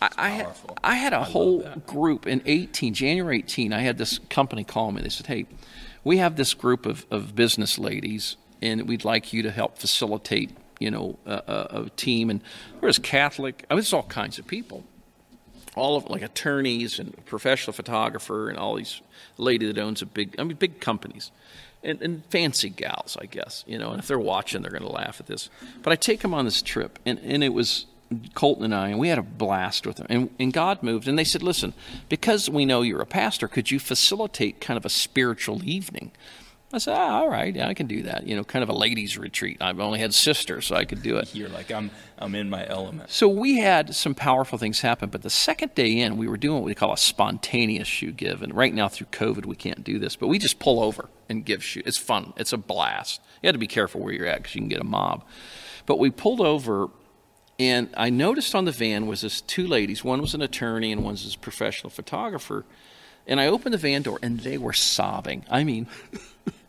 I, I had, I had a I whole group in 18, January 18. I had this company call me. They said, Hey, we have this group of, of business ladies, and we'd like you to help facilitate, you know, a, a, a team. And there was Catholic, I mean, it's all kinds of people all of like attorneys and professional photographer and all these lady that owns a big I mean big companies. And, and fancy gals, I guess, you know, and if they're watching, they're going to laugh at this. But I take them on this trip, and, and it was Colton and I, and we had a blast with them. And, and God moved, and they said, Listen, because we know you're a pastor, could you facilitate kind of a spiritual evening? I said, ah, all right, yeah, I can do that. You know, kind of a ladies' retreat. I've only had sisters, so I could do it. You're like, I'm, I'm in my element. So we had some powerful things happen, but the second day in, we were doing what we call a spontaneous shoe give. And right now, through COVID, we can't do this, but we just pull over and give shoe. It's fun. It's a blast. You have to be careful where you're at because you can get a mob. But we pulled over, and I noticed on the van was this two ladies. One was an attorney, and one was a professional photographer. And I opened the van door, and they were sobbing. I mean.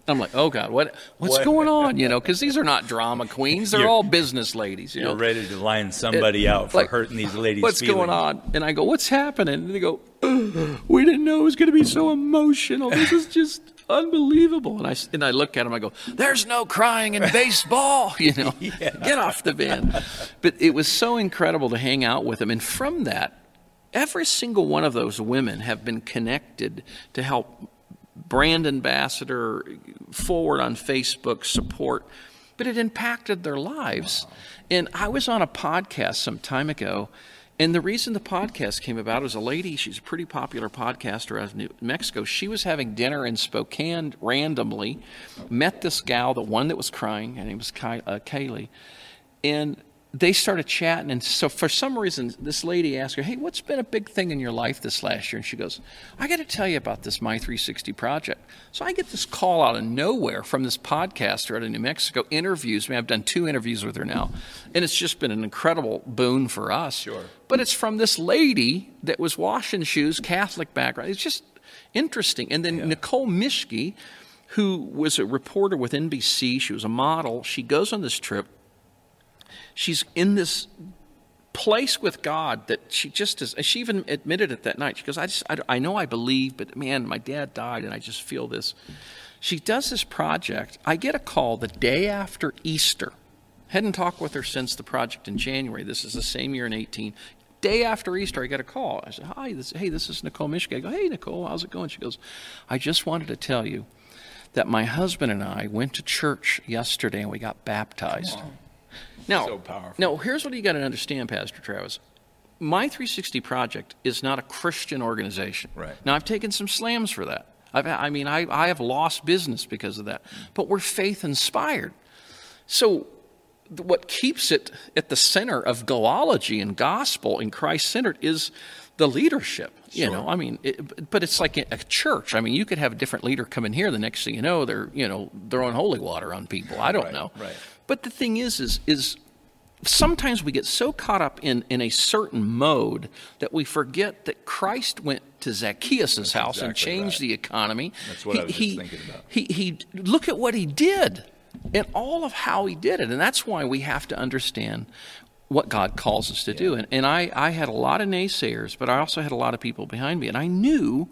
I'm like, oh God, what what's what? going on? You know, because these are not drama queens; they're you're, all business ladies. You you're know, ready to line somebody it, out for like, hurting these ladies. What's feelings. going on? And I go, what's happening? And they go, we didn't know it was going to be so emotional. This is just unbelievable. And I and I look at them. I go, there's no crying in baseball. You know, yeah. get off the van. But it was so incredible to hang out with them, and from that. Every single one of those women have been connected to help brand ambassador, forward on Facebook support, but it impacted their lives. Wow. And I was on a podcast some time ago, and the reason the podcast came about was a lady, she's a pretty popular podcaster out of New Mexico. She was having dinner in Spokane randomly, met this gal, the one that was crying, her name was Ky- uh, Kaylee, and they started chatting. And so, for some reason, this lady asked her, Hey, what's been a big thing in your life this last year? And she goes, I got to tell you about this My 360 project. So, I get this call out of nowhere from this podcaster out of New Mexico, interviews me. I've done two interviews with her now. And it's just been an incredible boon for us. Sure. But it's from this lady that was washing shoes, Catholic background. It's just interesting. And then yeah. Nicole Mishke who was a reporter with NBC. She was a model. She goes on this trip. She's in this place with God that she just is. She even admitted it that night. She goes, I just, I, I know I believe, but man, my dad died, and I just feel this. She does this project. I get a call the day after Easter. Hadn't talked with her since the project in January. This is the same year in 18. Day after Easter, I get a call. I said, Hi, this, hey, this is Nicole Michigan. I go, Hey, Nicole, how's it going? She goes, I just wanted to tell you that my husband and I went to church yesterday and we got baptized. Now, So powerful. now, here's what you got to understand, Pastor Travis. My 360 Project is not a Christian organization. Right. Now, I've taken some slams for that. I've, I mean, I, I have lost business because of that. But we're faith inspired. So, what keeps it at the center of goology and gospel and Christ centered is the leadership. You know, I mean, it, but it's like a church. I mean, you could have a different leader come in here. The next thing you know, they're you know throwing holy water on people. I don't Right, know. right. But the thing is, is is sometimes we get so caught up in, in a certain mode that we forget that Christ went to Zacchaeus' house and changed right. the economy. That's what I was he, thinking about. He, he, look at what he did and all of how he did it. And that's why we have to understand what God calls us to do. And, and I, I had a lot of naysayers, but I also had a lot of people behind me. And I knew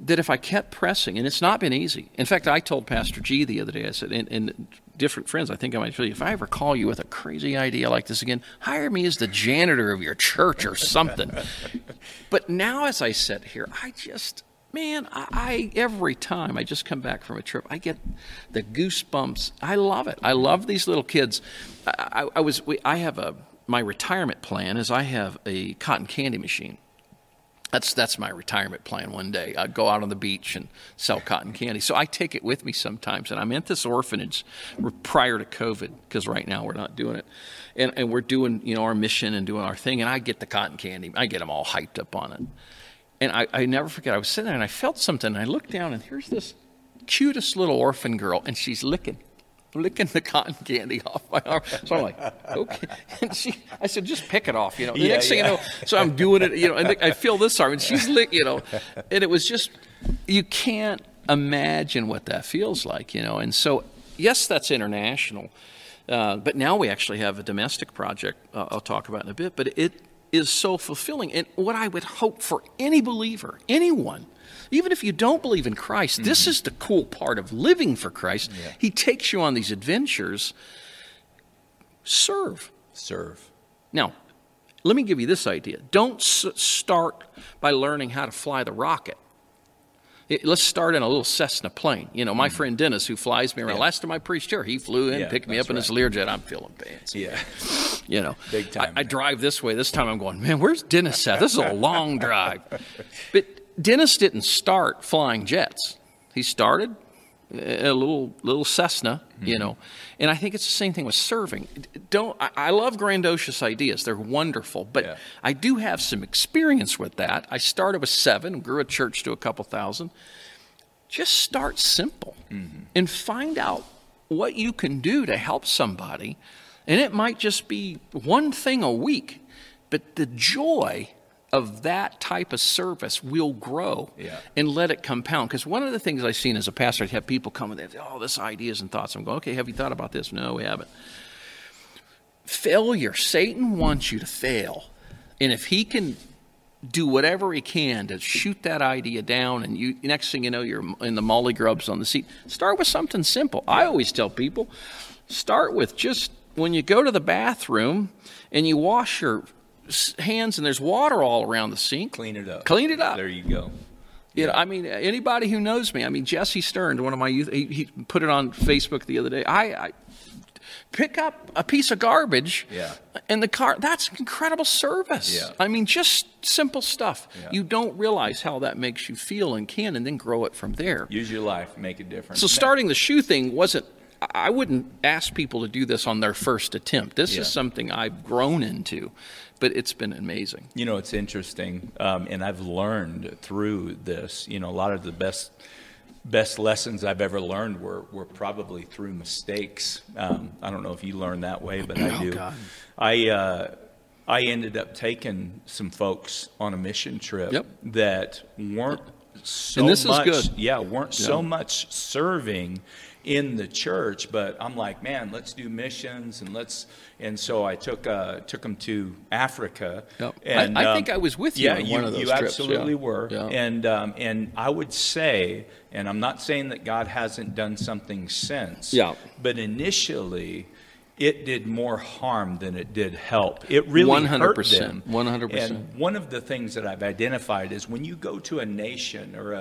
that if I kept pressing, and it's not been easy. In fact, I told Pastor G the other day, I said, and, and different friends, I think I might tell you, if I ever call you with a crazy idea like this again, hire me as the janitor of your church or something. but now, as I sit here, I just, man, I, I every time I just come back from a trip, I get the goosebumps. I love it. I love these little kids. I, I, I was, we, I have a, my retirement plan is I have a cotton candy machine. That's that's my retirement plan. One day, I'd go out on the beach and sell cotton candy. So I take it with me sometimes, and I'm at this orphanage prior to COVID because right now we're not doing it, and and we're doing you know our mission and doing our thing, and I get the cotton candy. I get them all hyped up on it, and I, I never forget. I was sitting there and I felt something. And I looked down, and here's this cutest little orphan girl, and she's licking licking the cotton candy off my arm. So I'm like, okay. And she, I said, just pick it off, you know. The Yeah, next thing you know, so I'm doing it, you know, and I feel this arm, and she's lick, you know, and it was just, you can't imagine what that feels like, you know. And so, yes, that's international, uh, but now we actually have a domestic project. Uh, I'll talk about in a bit, but it is so fulfilling. And what I would hope for any believer, anyone. Even if you don't believe in Christ, this mm-hmm. is the cool part of living for Christ. He takes you on these adventures. Serve. Serve. Now, let me give you this idea. Don't s- start by learning how to fly the rocket. It- let's start in a little Cessna plane. You know, my mm-hmm. friend Dennis, who flies me around. Yeah. Last time I preached here, he flew in, Yeah, picked me up in his right. Learjet. I'm feeling fancy. Yeah. You know, Big time. I, I drive this way. This time I'm going, man, where's Dennis at? This is a long drive. But Dennis didn't start flying jets. He started a little little Cessna, Mm-hmm. you know. And I think it's the same thing with serving. Don't I, I love grandiose ideas; they're wonderful. But Yeah. I do have some experience with that. I started with seven, grew a church to a couple thousand. Just start simple and find out what you can do to help somebody. And it might just be one thing a week, but the joy of that type of service will grow Yeah. and let it compound. Because one of the things I've seen as a pastor, I have people come and they say, oh, this ideas and thoughts. I'm going, okay, have you thought about this? No, we haven't. Failure. Satan wants you to fail. And if he can do whatever he can to shoot that idea down and you next thing you know you're in the molly grubs on the seat start with something simple i always tell people start with just when you go to the bathroom and you wash your hands and there's water all around the sink Clean it up. Clean it up. There you go. you know, I mean, anybody who knows me, I mean, Jesse Stern, one of my youth, he, he put it on Facebook the other day. I, I pick up a piece of garbage Yeah. in the car. That's incredible service. Yeah. I mean, just simple stuff. Yeah. You don't realize how that makes you feel and can, and then grow it from there. Use your life, make a difference. So starting the shoe thing wasn't. I wouldn't ask people to do this on their first attempt. This is something I've grown into, but it's been amazing. You know, it's interesting, um, and I've learned through this. You know, a lot of the best best lessons I've ever learned were were probably through mistakes. Um, I don't know if you learn that way, but I Oh, do. God. I uh, I ended up taking some folks on a mission trip Yep. that weren't so And this is good. yeah, weren't so much serving in the church. But I'm like, man, let's do missions and let's. And so I took uh, took them to Africa. Yep. I- And I um, think I was with you Yeah, on you, one of those you trips, absolutely yeah. were. Yeah. And um, and I would say, and I'm not saying that God hasn't done something since. Yeah. But initially. It did more harm than it did help. It really hurt 100%, them. 100%. And one of the things that I've identified is when you go to a nation or a,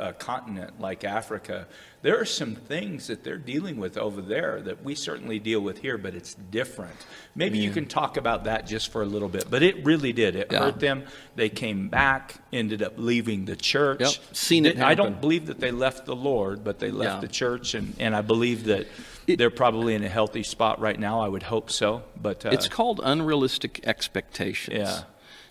a, a continent like Africa, there are some things that they're dealing with over there that we certainly deal with here, but it's different. Maybe you can talk about that just for a little bit, but it really did. It Yeah. hurt them. They came back, ended up leaving the church. Yep, seen it I don't believe that they left the Lord, but they left Yeah. the church, and, and I believe that they're probably in a healthy spot right now. I would hope so. But uh, It's called unrealistic expectations. Yeah.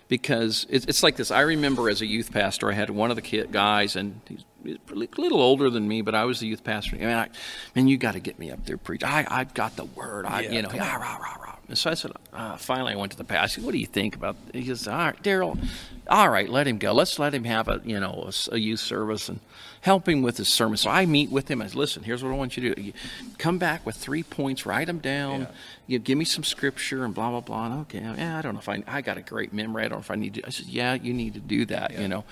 Because it's, it's like this. I remember as a youth pastor, I had one of the kid guys, and he's a little older than me, but I was the youth pastor. I mean, I, man, you got to get me up there preach. I, I've got the word. I, Yeah, you know, rah, rah, rah, rah. And so I said, uh, finally, I went to the pastor. I said, "What do you think about?" This? He says, "All right, Daryl, all right, let him go. Let's let him have a, you know, a, a youth service and help him with his sermon." So I meet with him. I said, "Listen, here's what I want you to do. You come back with three points. Write them down. Yeah. You give me some scripture and blah blah blah." And okay, yeah, I don't know if I I got a great memory. I don't know if I need to. I said, "Yeah, you need to do that." You know.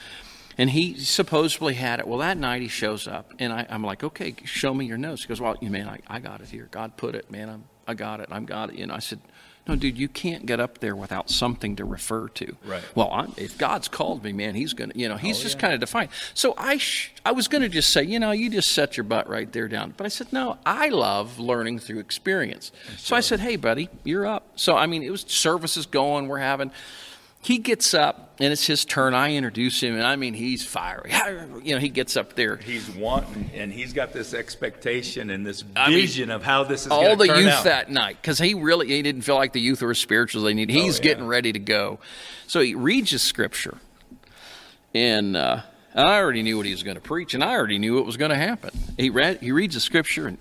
And he supposedly had it. Well, that night he shows up, and I, I'm like, okay, show me your notes. He goes, well, you man, I, I got it here. God put it, man. I'm, I got it. I've got it. You know, I said, no, dude, you can't get up there without something to refer to. Right. Well, I'm, if God's called me, man, He's gonna, you know, He's oh, just kind of defined. So I, sh- I was gonna just say, you know, you just set your butt right there down. But I said, no, I love learning through experience. So I said, hey, buddy, you're up. So I mean, it was services going. We're having. He gets up and it's his turn. I introduce him, and I mean, he's fiery. You know, he gets up there. he's wanting, and he's got this expectation and this I mean, vision of how this is all going to be. All the youth out. that night because he really he didn't feel like the youth were as spiritual as they need. He's yeah. getting ready to go, so he reads his scripture, and uh, and I already knew what he was going to preach, and I already knew what was going to happen. He read he reads the scripture and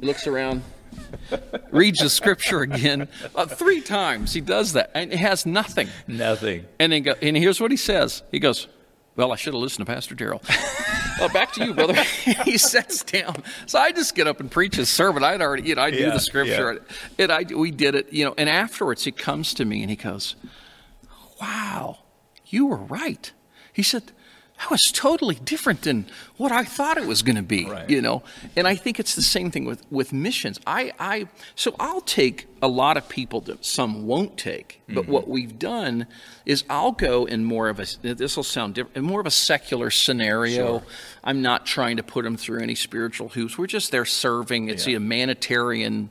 he looks around. reads the scripture again uh, three times. He does that, and it has nothing. Nothing. And then go, and here's what he says. He goes, "Well, I should have listened to Pastor Daryl." well, back to you, brother. he sits down. So I just get up and preach his sermon. I'd already, you know, I knew Yeah, the scripture, and I we did it, you know. And afterwards, he comes to me and he goes, "Wow, you were right." He said. That was totally different than what I thought it was going to be, Right. you know. And I think it's the same thing with, with missions. I, I so I'll take a lot of people that some won't take, but Mm-hmm. what we've done is I'll go in more of a this will sound different, in more of a secular scenario. I'm not trying to put them through any spiritual hoops. We're just there serving. It's a humanitarian,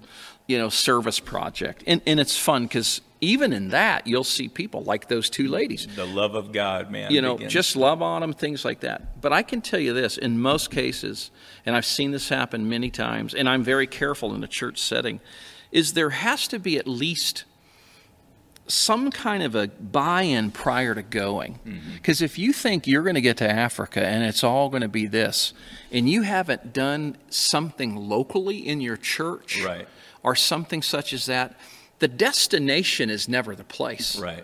you know, service project, and and it's fun because even in that you'll see people like those two ladies The love of God, man. you know, begins- just love on them, things like that. But I can tell you this in most cases, and I've seen this happen many times, and I'm very careful in a church setting, is there has to be at least some kind of a buy in prior to going. Mm-hmm. Because if you think you're going to get to Africa and it's all going to be this, and you haven't done something locally in your church Right. or something such as that, the destination is never the place right.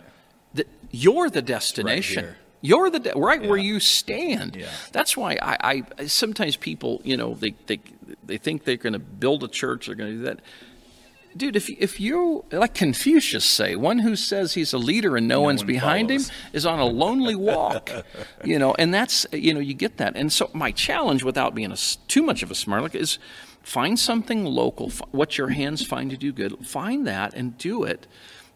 the, you're the destination. here. you're the de- right where you stand. Yeah. That's why I, I sometimes people, you know, they they they think they're going to build a church. They're going to do that. Dude, if if you like Confucius say, one who says he's a leader and no, one's one behind follows. him is on a lonely walk, you know, and that's you know you get that. And so my challenge, without being a too much of a smart is find something local. What your hands find to do good, find that and do it.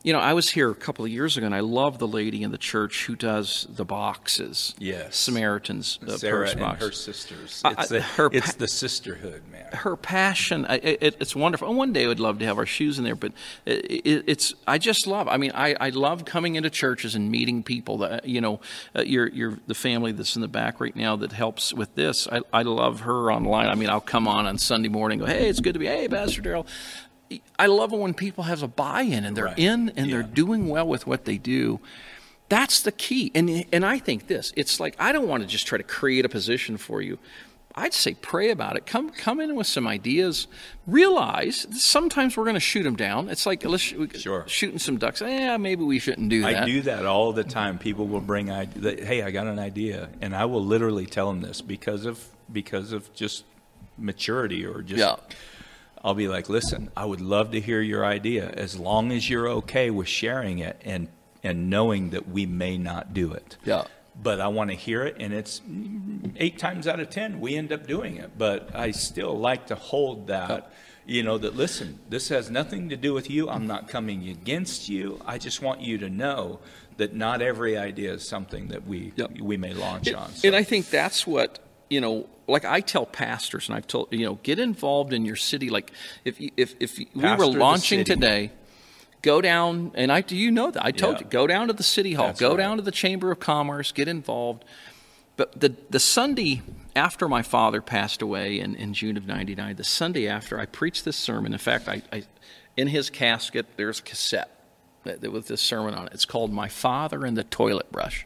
You know, I was here a couple of years ago, and I love the lady in the church who does the boxes. Yes. Samaritans, the Sarah purse and box. her sisters. It's, the, her it's pa- the sisterhood, man. her passion it, it's wonderful and one day i would love to have our shoes in there but it, it, it's i just love i mean I, I love coming into churches and meeting people that you know uh, you're, you're the family that's in the back right now that helps with this I, I love her online i mean i'll come on on sunday morning and go hey it's good to be hey pastor daryl i love it when people have a buy-in and they're Right. in and they're doing well with what they do that's the key and and i think this it's like i don't want to just try to create a position for you I'd say pray about it. Come come in with some ideas. Realize sometimes we're going to shoot them down. It's like let's Sure. shooting some ducks. Yeah, maybe we shouldn't do that. I do that all the time. People will bring, I, hey, I got an idea, and I will literally tell them this because of because of just maturity or just. Yeah. I'll be like, listen, I would love to hear your idea as long as you're okay with sharing it and and knowing that we may not do it. Yeah. But I want to hear it, and it's eight times out of ten we end up doing it. But I still like to hold that, you know, that listen, this has nothing to do with you. I'm not coming against you. I just want you to know that not every idea is something that we Yep. we may launch on. And I think that's what you know. Like I tell pastors, and I've told you know, get involved in your city. Like if if if we Pastor were launching today, go down and I do you know that I told Yeah. you go down to the city hall, That's go right. down to the chamber of commerce, get involved. But the the Sunday after my father passed away in, in June of '99, the Sunday after I preached this sermon. In fact, I, I in his casket there's a cassette with this sermon on it. It's called "My Father and the Toilet Brush."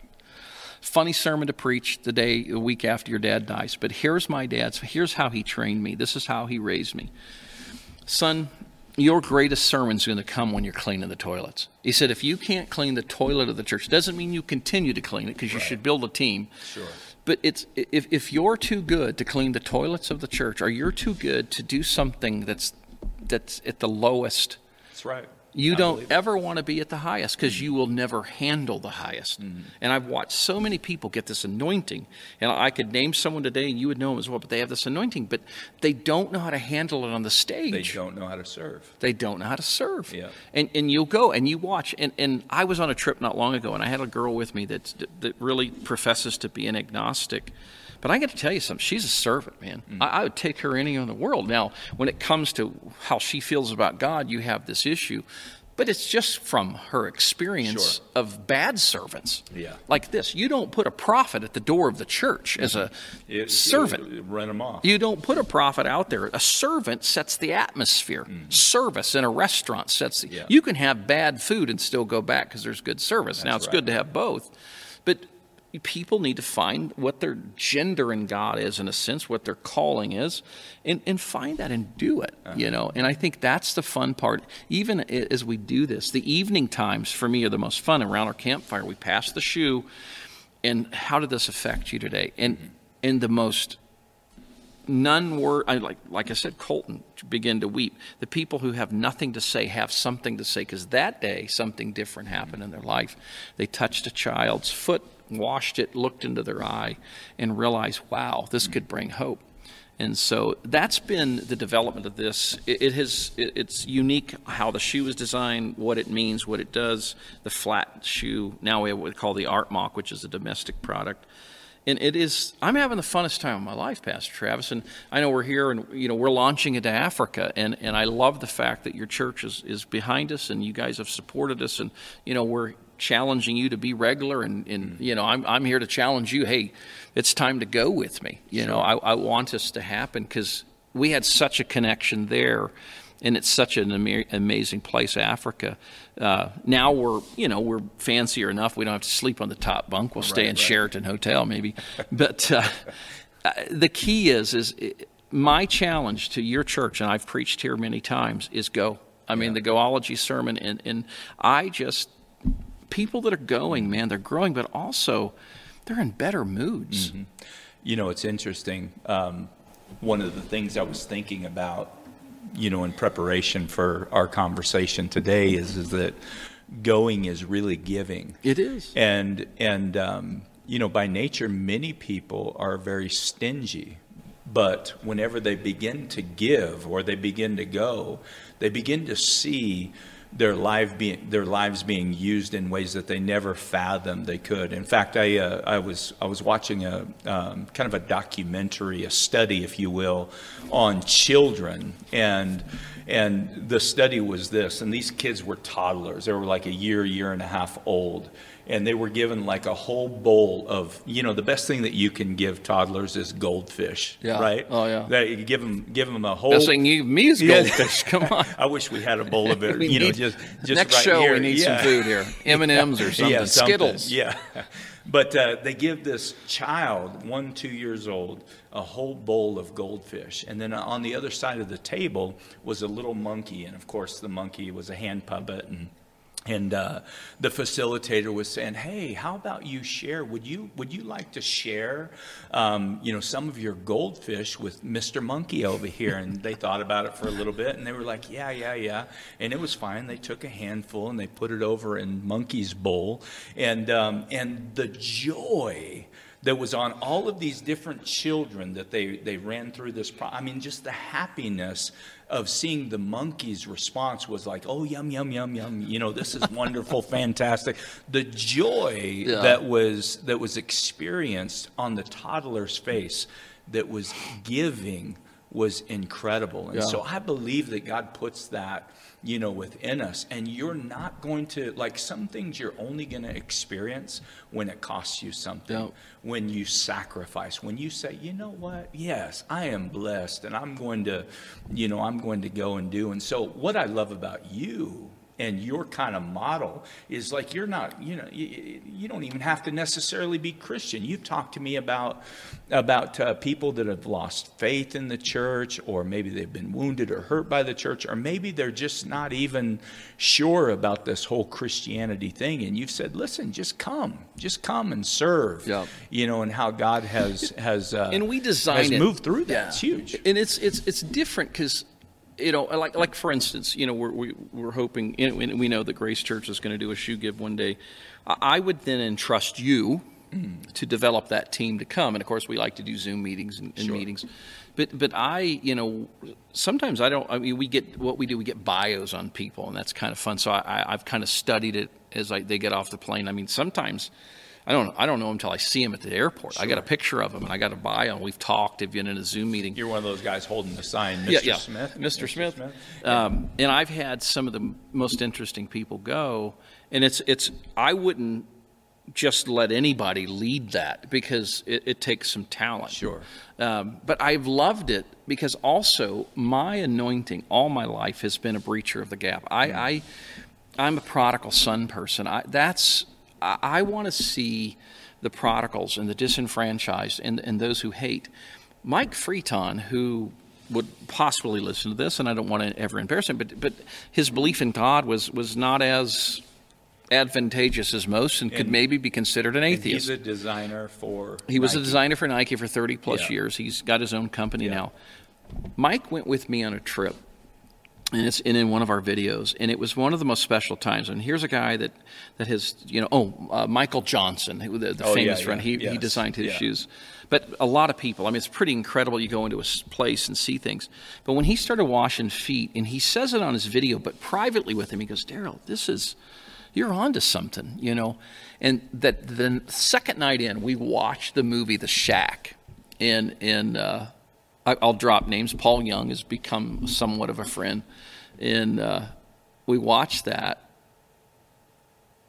Funny sermon to preach the day the week after your dad dies but here's my dad's here's how he trained me. This is how he raised me. Son your greatest sermon's going to come when you're cleaning the toilets. He said if you can't clean the toilet of the church doesn't mean you continue to clean it because you should build a team. Sure. but it's if, if you're too good to clean the toilets of the church or you're too good to do something that's that's at the lowest That's right. You don't ever want to be at the highest because you will never handle the highest. Mm-hmm. And I've watched so many people get this anointing, and I could name someone today, and you would know them as well. But they have this anointing, but they don't know how to handle it on the stage. They don't know how to serve. They don't know how to serve. Yeah. And and you'll go and you watch. And, and I was on a trip not long ago, and I had a girl with me that that really professes to be an agnostic. But I got to tell you something. She's a servant, man. Mm. I, I would take her anywhere in the world. Now, when it comes to how she feels about God, you have this issue. But it's just from her experience Sure. of bad servants. Yeah. Like this. You don't put a prophet at the door of the church as a It- servant. it- run them off. You don't put a prophet out there. A servant sets the atmosphere. Service in a restaurant sets the. Mm. Yeah. You can have bad food and still go back because there's good service. now That's it's good to have both, but people need to find what their gender in God is, in a sense, what their calling is, and, and find that and do it. Uh-huh. You know, and I think that's the fun part. Even as we do this, the evening times for me are the most fun. Around our campfire, we pass the shoe, and how did this affect you today? And Mm-hmm. and the most none were I, like like I said, Colton begin to weep. The people who have nothing to say have something to say because that day something different happened in their life. They touched a child's foot, washed it, looked into their eye, and realized, wow, this could bring hope. And so that's been the development of this. It, it has. It, it's unique how the shoe is designed, what it means, what it does. The flat shoe. Now we have what we call the Art Mock, which is a domestic product and it is i'm having the funnest time of my life pastor travis and i know we're here and you know we're launching into africa and, and i love the fact that your church is, is behind us and you guys have supported us and you know we're challenging you to be regular and, and you know I'm, I'm here to challenge you hey it's time to go with me you know I, I want this to happen because we had such a connection there and it's such an ama- amazing place, Africa. Uh, now we're, you know, we're fancier enough. We don't have to sleep on the top bunk. We'll stay Right, in right. Sheraton Hotel, maybe. but uh, uh, the key is, is uh, my challenge to your church, and I've preached here many times, is go. I mean, the goology sermon, and and I just people that are going, man, they're growing, but also they're in better moods. You know, it's interesting. Um, one of the things I was thinking about, you know, in preparation for our conversation today is, is that going is really giving. It is. And, and um, you know, by nature, many people are very stingy. But whenever they begin to give or they begin to go, they begin to see their life being their lives being used in ways that they never fathomed they could. In fact, I uh, I was I was watching a um, kind of a documentary, a study, if you will, on children and. And the study was this, and these kids were toddlers. They were like a year, year and a half old. And they were given like a whole bowl of, you know, the best thing that you can give toddlers is goldfish, Yeah. right? Oh, yeah. That you give them, give them a whole. Best thing you give me is Yeah. goldfish. Come on. I wish we had a bowl of it, you know, just, just next right show here. we need Yeah. some food here. M and M's or something. Yeah, something. Skittles. Yeah. But uh, they give this child, one, two years old, a whole bowl of goldfish. And then on the other side of the table was a little monkey. And of course, the monkey was a hand puppet and and uh, the facilitator was saying, "Hey, how about you share? Would you would you like to share, um, you know, some of your goldfish with Mr. Monkey over here?" And they thought about it for a little bit, and they were like, "Yeah, yeah, yeah," and it was fine. They took a handful and they put it over in Monkey's bowl, and um, and the joy that was on all of these different children that they, they ran through this. Pro- I mean, just the happiness of seeing the monkey's response was like, oh, yum, yum, yum, yum. You know, this is wonderful, fantastic. The joy yeah. that was that was experienced on the toddler's face that was giving was incredible. And yeah. so I believe that God puts that you know, within us. And you're not going to, like, some things you're only going to experience when it costs you something, when you sacrifice, when you say, you know what, yes, I am blessed and I'm going to, you know, I'm going to go and do. And so, what I love about you and your kind of model is like you're not you know you, you don't even have to necessarily be christian. You've talked to me about about uh, people that have lost faith in the church or maybe they've been wounded or hurt by the church or maybe they're just not even sure about this whole christianity thing. And you've said listen just come just come and serve you know and how god has has uh, and we design has moved through that. Yeah. it's huge. And it's it's it's different because you know, like like for instance, you know, we're we, are we are hoping, we know that Grace Church is going to do a shoe give one day. I would then entrust you mm. to develop that team to come, and of course, we like to do Zoom meetings and, and sure. meetings. But but I, you know, sometimes I don't. I mean, we get what we do. We get bios on people, and that's kind of fun. So I, I've kind of studied it as I, they get off the plane. I mean, sometimes I don't I don't know him until I see him at the airport. Sure. I got a picture of him and I got a bio. We've talked. Have been in a Zoom meeting. You're one of those guys holding the sign, Mr. Yeah, yeah. Smith. Mr. Mr. Smith. Smith. Um, and I've had some of the most interesting people go, and it's it's I wouldn't just let anybody lead that because it, it takes some talent. Sure. Um, but I've loved it because also my anointing all my life has been a breacher of the gap. I, mm. I I'm a prodigal son person. I, that's I, want to see the prodigals and the disenfranchised and, and those who hate. Mike Friton, who would possibly listen to this, and I don't want to ever embarrass him, but but his belief in God was was not as advantageous as most, and, and could maybe be considered an atheist. he's a designer for. He Nike. was a designer for Nike for thirty plus yeah. years. He's got his own company yeah. now. Mike went with me on a trip and it's in, in one of our videos and it was one of the most special times and here's a guy that that has you know oh uh, michael johnson the, the oh, famous yeah, friend yeah. he, yes. he designed his yeah. shoes but a lot of people i mean it's pretty incredible you go into a place and see things but when he started washing feet and he says it on his video but privately with him he goes daryl this is you're onto something you know and that the second night in we watched the movie the shack in in uh, I'll drop names. Paul Young has become somewhat of a friend, and uh, we watched that.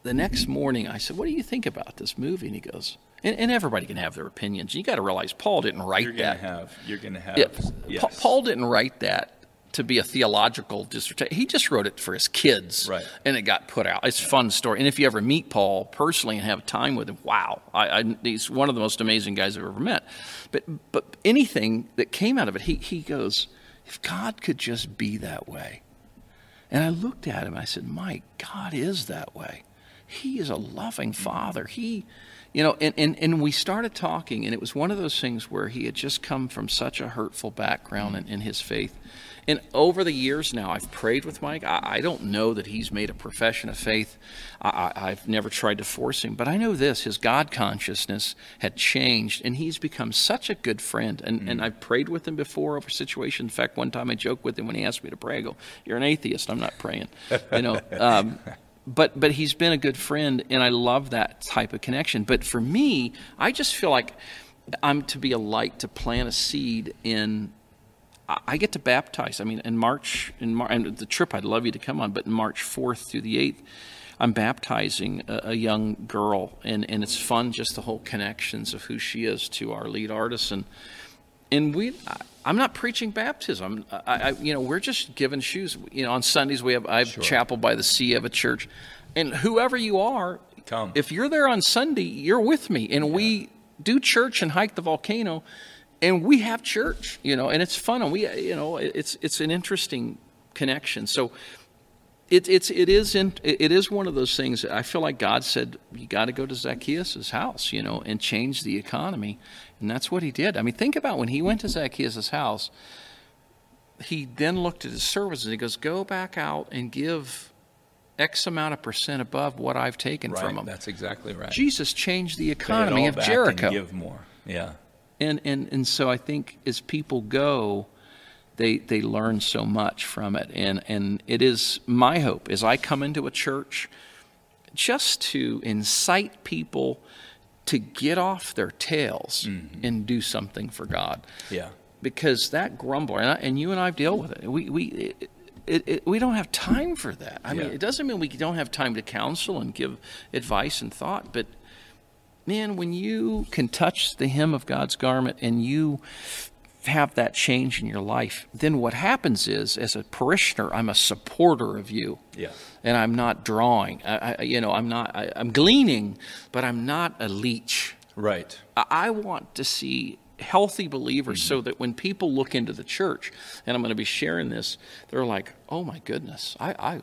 The next morning, I said, "What do you think about this movie?" And he goes, "And, and everybody can have their opinions. You got to realize Paul didn't write you're that. Have, you're going to have. Yeah, yes. Paul didn't write that to be a theological dissertation. He just wrote it for his kids, right. and it got put out. It's a fun story. And if you ever meet Paul personally and have time with him, wow, I, I, he's one of the most amazing guys I've ever met. But but anything that came out of it, he he goes, if God could just be that way. And I looked at him. I said, My God is that way. He is a loving father. He you know, and, and, and we started talking, and it was one of those things where he had just come from such a hurtful background in, in his faith. And over the years now, I've prayed with Mike. I, I don't know that he's made a profession of faith. I, have never tried to force him, but I know this his God consciousness had changed, and he's become such a good friend. And, mm-hmm. and I've prayed with him before over situations. In fact, one time I joked with him when he asked me to pray. I go, You're an atheist. I'm not praying. You know, um, but but he's been a good friend, and I love that type of connection. But for me, I just feel like I'm to be a light to plant a seed in. I get to baptize. I mean, in March, in Mar- and the trip I'd love you to come on, but in March 4th through the 8th, I'm baptizing a, a, young girl, and, and it's fun just the whole connections of who she is to our lead artist, and and we I'm not preaching baptism. I, I, you know, we're just giving shoes. You know, on Sundays we have I have sure. chapel by the sea of a church, and whoever you are, Come. If you're there on Sunday, you're with me, and we do church and hike the volcano, and we have church, you know, and it's fun, and we, you know, it's it's an interesting connection. So. It, it's it is in, it is one of those things. I feel like God said you got to go to Zacchaeus' house, you know, and change the economy, and that's what he did. I mean, think about when he went to Zacchaeus' house. He then looked at his servants and he goes, "Go back out and give X amount of percent above what I've taken right. from them." That's exactly right. Jesus changed the economy of Jericho. And give more. Yeah. And and and so I think as people go, they they learn so much from it, and and it is my hope as I come into a church, just to incite people to get off their tails mm-hmm. and do something for God, Yeah. because that grumbler and, I, and you and I've dealt with it. We we. It, it, it, we don't have time for that. I mean, it doesn't mean we don't have time to counsel and give advice and thought, but man, when you can touch the hem of God's garment and you have that change in your life, then what happens is, as a parishioner, I'm a supporter of you. Yeah. And I'm not drawing. I, I, you know, I'm not. I, I'm gleaning, but I'm not a leech. Right. I, I want to see healthy believers Mm-hmm. so that when people look into the church, and I'm going to be sharing this, they're like, "Oh my goodness, I, I,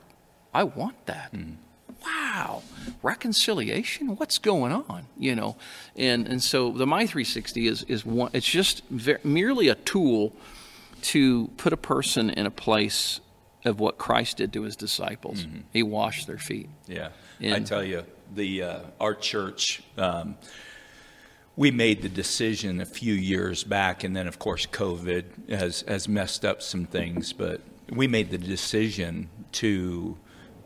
I want that." Mm-hmm. Wow, reconciliation. What's going on? You know, and and so the My 360 is is one. It's just ver- merely a tool to put a person in a place of what Christ did to his disciples. Mm-hmm. He washed their feet. Yeah, I tell you, the uh, our church, um, we made the decision a few years back, and then of course COVID has has messed up some things. But we made the decision to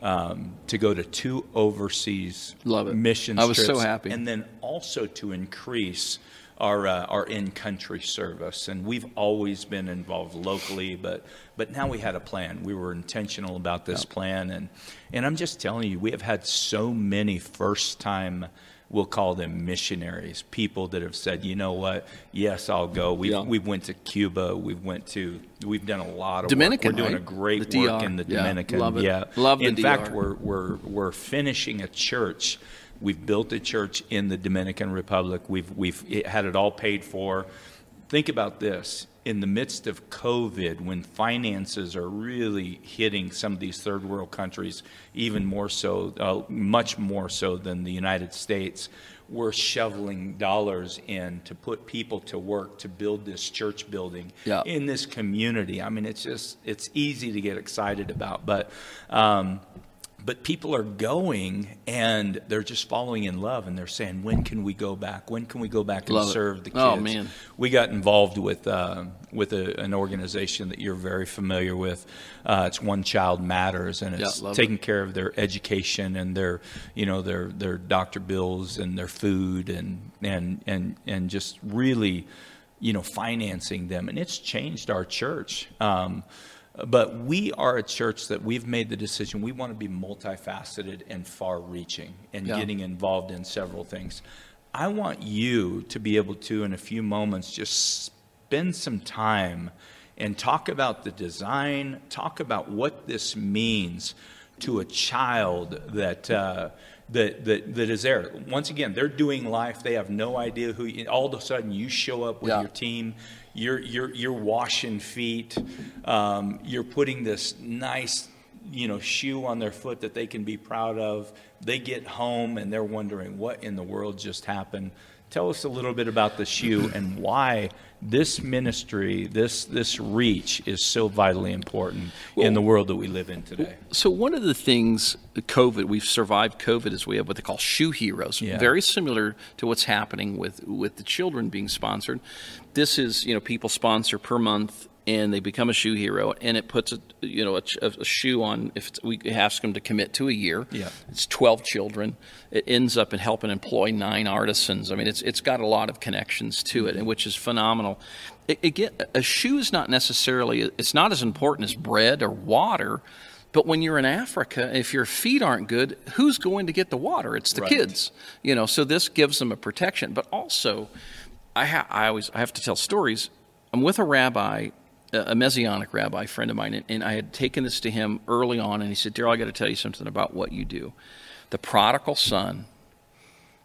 um, to go to two overseas Love it. mission I was so happy. and then also to increase our uh, our in country service. And we've always been involved locally, but but now we had a plan. We were intentional about this plan, and and I'm just telling you, we have had so many first time. We'll call them missionaries, people that have said, you know what, yes, I'll go. We've, Yeah. we've went to Cuba. We've went to, we've done a lot of Dominican, work. We're doing right? a great The work DR. in the Yeah, Dominican. love it. Yeah. Love the In fact, DR. we're, we're, we're finishing a church. We've built a church in the Dominican Republic. We've, we've had it all paid for. Think about this. In the midst of COVID, when finances are really hitting some of these third world countries, even more so, uh, much more so than the United States, we're shoveling dollars in to put people to work to build this church building Yeah. in this community. I mean, it's just it's easy to get excited about, but um, but people are going and they're just following in love, and they're saying, "When can we go back? When can we go back and Love it. serve the kids?" Oh, man. we got involved with uh, with a, an organization that you're very familiar with. Uh, it's One Child Matters, and it's Yeah, taking care of their education and their you know their their doctor bills and their food and and and and just really you know financing them, and it's changed our church. Um, but we are a church that we've made the decision we want to be multifaceted and far reaching and Yeah. getting involved in several things. I want you to be able to, in a few moments, just spend some time and talk about the design, talk about what this means to a child that. Uh, that, that, that is there. Once again, they're doing life. They have no idea who. You, all of a sudden, you show up with Yeah. your team. You're you're you're washing feet. Um, you're putting this nice, you know, shoe on their foot that they can be proud of. They get home and they're wondering what in the world just happened. Tell us a little bit about the shoe and why this ministry, this this reach, is so vitally important in the world that we live in today. So one of the things, COVID, we've survived COVID, is we have what they call shoe heroes. Yeah. Very similar to what's happening with with the children being sponsored. This is you know people sponsor per month and they become a shoe hero, and it puts a you know a, a shoe on. If we ask them to commit to a year, Yeah. it's twelve children. It ends up in helping employ nine artisans. I mean, it's it's got a lot of connections to it, and which is phenomenal. It, it get, a shoe is not necessarily it's not as important as bread or water. But when you're in Africa, if your feet aren't good, who's going to get the water? It's the Right. kids, you know. So this gives them a protection. But also, I, ha- I always I have to tell stories. I'm with a rabbi, a messianic rabbi friend of mine, and, I had taken this to him early on, and he said, "Daryl, I got to tell you something about what you do. The prodigal son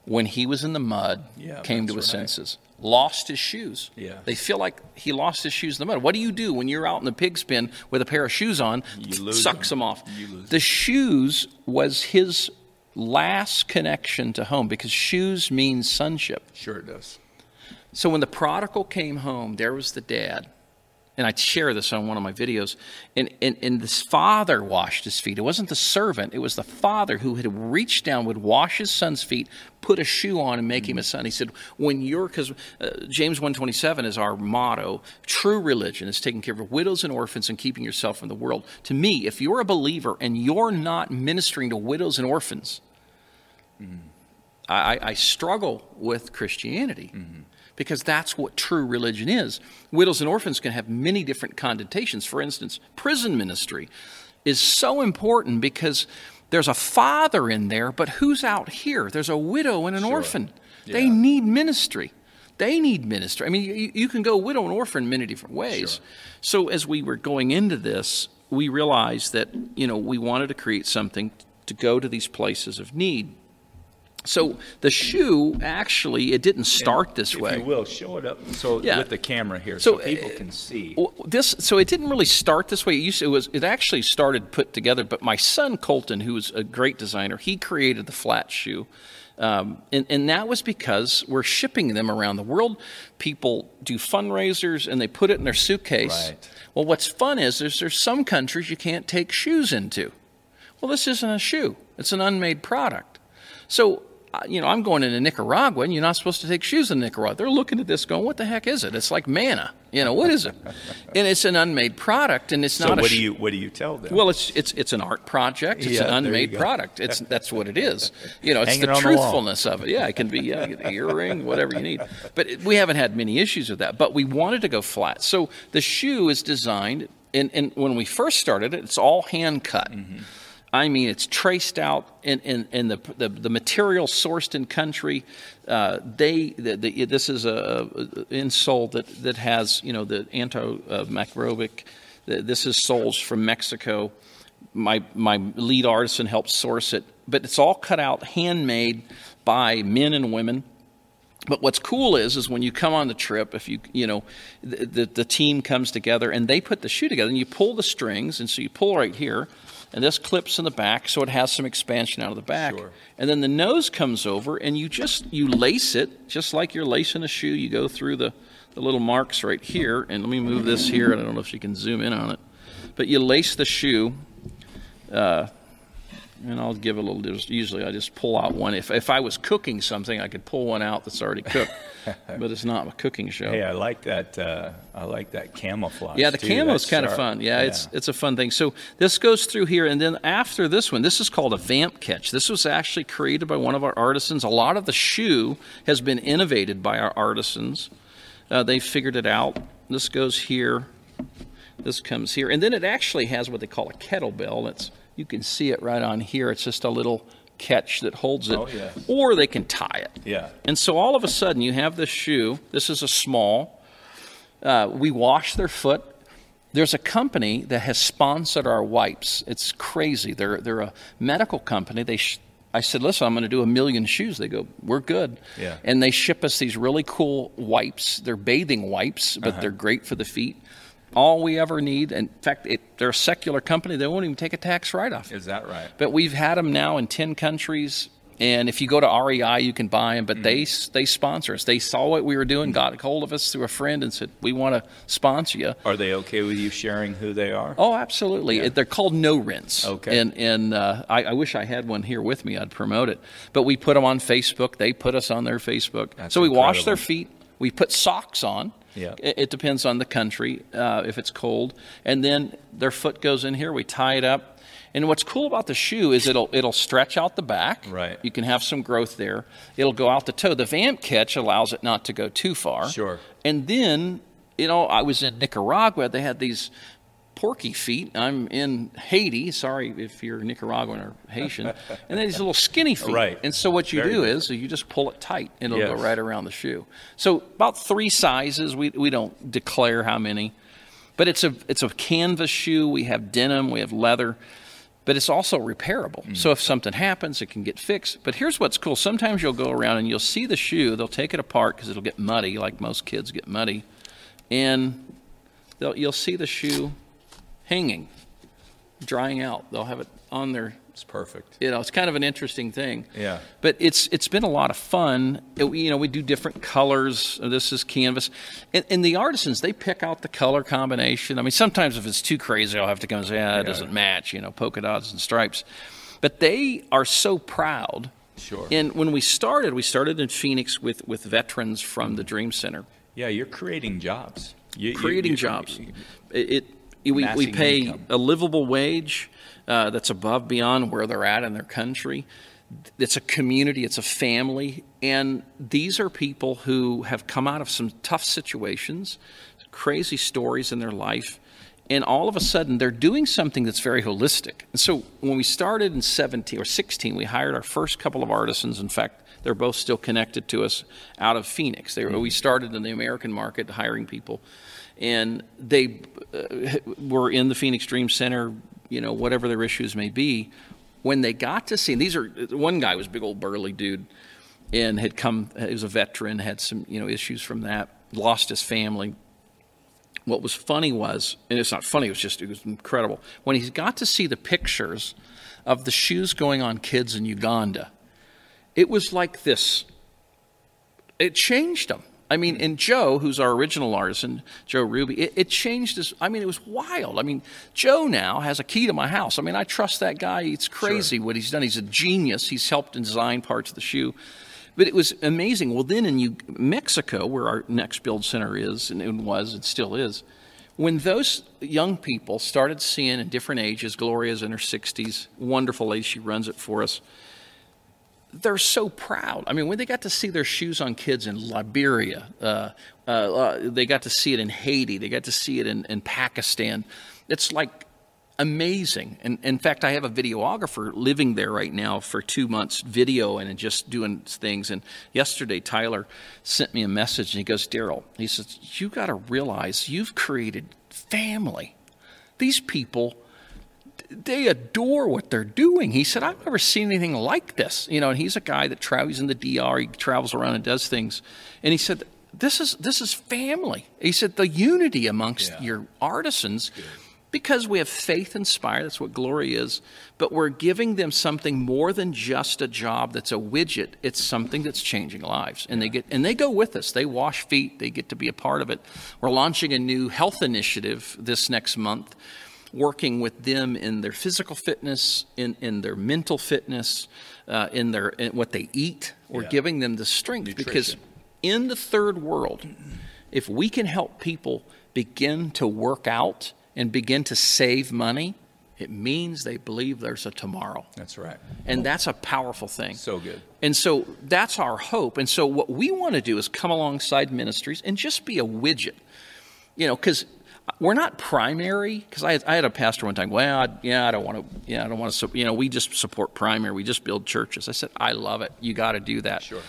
when he was in the mud, Yeah, came to his right. senses, lost his shoes. Yeah. They feel like he lost his shoes in the mud. What do you do when you're out in the pig's pen with a pair of shoes on? You lose sucks them. them off. The shoes was his last connection to home because shoes means sonship. Sure it does. So when the prodigal came home, there was the dad. And I share this on one of my videos. And, and, and this father washed his feet. It wasn't the servant, it was the father who had reached down, would wash his son's feet, put a shoe on, and make him a son. He said, when you're, because uh, James 127 is our motto, true religion is taking care of widows and orphans and keeping yourself from the world. To me, if you're a believer and you're not ministering to widows and orphans, I, I struggle with Christianity because that's what true religion is. Widows and orphans can have many different connotations. For instance, prison ministry is so important because there's a father in there, but who's out here? There's a widow and an orphan. They need ministry. They need ministry. I mean, you, you can go widow and orphan many different ways. So as we were going into this, we realized that you know we wanted to create something to go to these places of need. So the shoe actually it didn't start this if way. you will, show it up so Yeah. with the camera here so, So, people uh, can see. This so it didn't really start this way. It used it was it actually started put together. But my son Colton, who is a great designer, he created the flat shoe, um, and and that was because we're shipping them around the world. People do fundraisers and they put it in their suitcase. Right. Well, what's fun is there's there's some countries you can't take shoes into. Well, this isn't a shoe; it's an unmade product. So. You know, I'm going into Nicaragua, and you're not supposed to take shoes in Nicaragua. They're looking at this, going, "What the heck is it? It's like manna. You know, what is it?" and it's an unmade product, and it's not a what sh- do you what do you tell them? well, it's it's it's an art project. It's Yeah, an unmade product. It's that's what it is. You know, it's Hanging the on the truthfulness of it. Yeah, it can be yeah, an earring, whatever you need. But it, we haven't had many issues with that. But we wanted to go flat. So the shoe is designed, and, and when we first started it, it's all hand cut. Mm-hmm. I mean, it's traced out in, in, in the, the the material sourced in country. Uh, they the, the, this is a, insole that that has you know the antimicrobic. This is soles from Mexico. My my lead artisan helped source it, but it's all cut out, handmade by men and women. But what's cool is, is when you come on the trip, if you, you know, the, the, the team comes together and they put the shoe together and you pull the strings. And so you pull right here and this clips in the back so it has some expansion out of the back. Sure. And then the nose comes over and you just, you lace it just like you're lacing a shoe. You go through the, the little marks right here. And let me move this here. I don't know if you can zoom in on it. But you lace the shoe. Uh, and I'll give a little. just- Usually, I just pull out one. If if I was cooking something, I could pull one out that's already cooked. but it's not a cooking show. hey, I like that. Uh, I like that camouflage. Yeah, the too. camo is That's kind of fun. Yeah, it's it's a fun thing. So this goes through here, and then after this one, this is called a vamp catch. This was actually created by one of our artisans. A lot of the shoe has been innovated by our artisans. Uh, they figured it out. This goes here. This comes here, and then it actually has what they call a kettlebell. It's you can see it right on here. It's just a little catch that holds it, Oh, yeah. or they can tie it. Yeah. And so all of a sudden, you have this shoe. This is a small. Uh, we wash their foot. There's a company that has sponsored our wipes. It's crazy. They're they're a medical company. They. Sh- I said, listen, I'm going to do a million shoes. They go, we're good. Yeah. And they ship us these really cool wipes. They're bathing wipes, but they're great for the feet. All we ever need, in fact, it, they're a secular company. They won't even take a tax write-off. Is that right? But we've had them now in 10 countries. And if you go to REI, you can buy them. But they they sponsor us. They saw what we were doing, got a hold of us through a friend, and said, "We want to sponsor you." Are they okay with you sharing who they are? Oh, absolutely. They're called no rinse. Okay. And and uh, I, I wish I had one here with me. I'd promote it. But we put them on Facebook. They put us on their Facebook. That's so we wash their feet. We put socks on. Yeah. It, depends on the country uh, if it's cold. And then their foot goes in here. We tie it up. And what's cool about the shoe is it'll it'll stretch out the back. Right. You can have some growth there. It'll go out the toe. The vamp catch allows it not to go too far. Sure. And then, you know, I was in Nicaragua. They had these porky feet. I'm in Haiti. Sorry if you're Nicaraguan or Haitian. and then these little skinny feet. Right. And so what you Very do different. is you just pull it tight. and It'll go right around the shoe. So about three sizes. We we don't declare how many, but it's a it's a canvas shoe. We have denim. We have leather. but it's also repairable. Mm. So if something happens, it can get fixed. But here's what's cool: sometimes you'll go around and you'll see the shoe. They'll take it apart because it'll get muddy, like most kids get muddy, and they'll, you'll see the shoe hanging, drying out. They'll have it on their It's perfect. you know, it's kind of an interesting thing. Yeah. But it's it's been a lot of fun. It- you know, we do different colors. This is canvas, and, and the artisans they pick out the color combination. I mean, sometimes if it's too crazy, I'll have to come and say, ah, it doesn't match. You know, polka dots and stripes. But they are so proud. Sure. And when we started, we started in Phoenix with with veterans from the Dream Center Yeah, you're creating jobs. You- you- creating you- jobs. It, it we, we pay income. a livable wage uh, that's above beyond where they're at in their country. It's a community, it's a family, and these are people who have come out of some tough situations, crazy stories in their life, and all of a sudden they're doing something that's very holistic. And so when we started in 17 or 16, we hired our first couple of artisans. In fact, they're both still connected to us out of Phoenix. They, Mm-hmm. We started in the American market hiring people, and they uh, were in the Phoenix Dream Center, you know, whatever their issues may be. When they got to see, and these are one guy was big old burly dude, and had come. He was a veteran, had some you know issues from that, lost his family. What was funny was, and it's not funny, it was just it was incredible when he got to see the pictures of the shoes going on kids in Uganda. It was like this it changed him. I mean, and Joe, who's our original artisan, Joe Ruby, it, it changed his. I mean, it was wild. I mean, Joe now has a key to my house. I mean, I trust that guy. It's crazy what he's done. He's a genius. He's helped design parts of the shoe. But it was amazing. Well, then in U- Mexico, where our next build center is, and it was, and still is, when those young people started seeing in different ages, Gloria's in her 60s, wonderful lady, she runs it for us they're so proud. I mean, when they got to see their shoes on kids in Liberia, uh, uh, uh, they got to see it in Haiti, they got to see it in, in Pakistan. It's like amazing. And in fact, I have a videographer living there right now for two months, videoing and just doing things. And yesterday, Tyler sent me a message and he goes, Daryl, he says, You got to realize you've created family. These people they adore what they're doing. He said, I've never seen anything like this. You know, and he's a guy that travels in the DR, he travels around and does things. And he said, This is this is family. He said, the unity amongst Yeah. your artisans. Because we have faith inspired, that's what glory is, but we're giving them something more than just a job that's a widget. It's something that's changing lives. And they get and they go with us. They wash feet, they get to be a part of it. We're launching a new health initiative this next month working with them in their physical fitness, in, in their mental fitness, uh, in their in what they eat. We're Yeah. giving them the strength because in the third world, if we can help people begin to work out and begin to save money, it means they believe there's a tomorrow. That's right. And that's a powerful thing. So good. And so that's our hope. And so what we want to do is come alongside ministries and just be a widget. You know, because we're not primary. Because I, had- I had a pastor one time. Well, I, yeah, I don't want to. Yeah, I don't want to. You know, we just support primary. We just build churches. I said, I love it. You got to do that. Sure.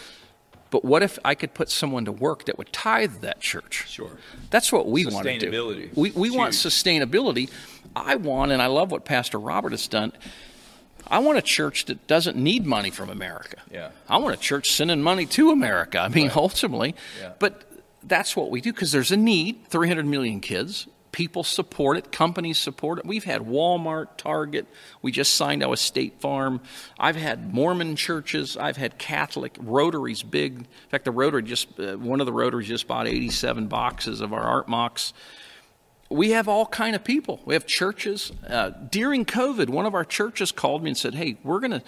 But what if I could put someone to work that would tithe that church? Sure. That's what we want to do. Sustainability. We, we want sustainability. I want, and I love what Pastor Robert has done. I want a church that doesn't need money from America. Yeah. I want a church sending money to America. I mean, ultimately. Yeah. But that's what we do because there's a need 300 million kids. People support it, companies support it. We've had Walmart, Target. We just signed out with State Farm. I've had Mormon churches. I've had Catholic Rotary's big. In fact, the Rotary just uh, one of the Rotaries just bought 87 boxes of our art mocks we have all kind of people we have churches uh, during covid one of our churches called me and said hey we're going to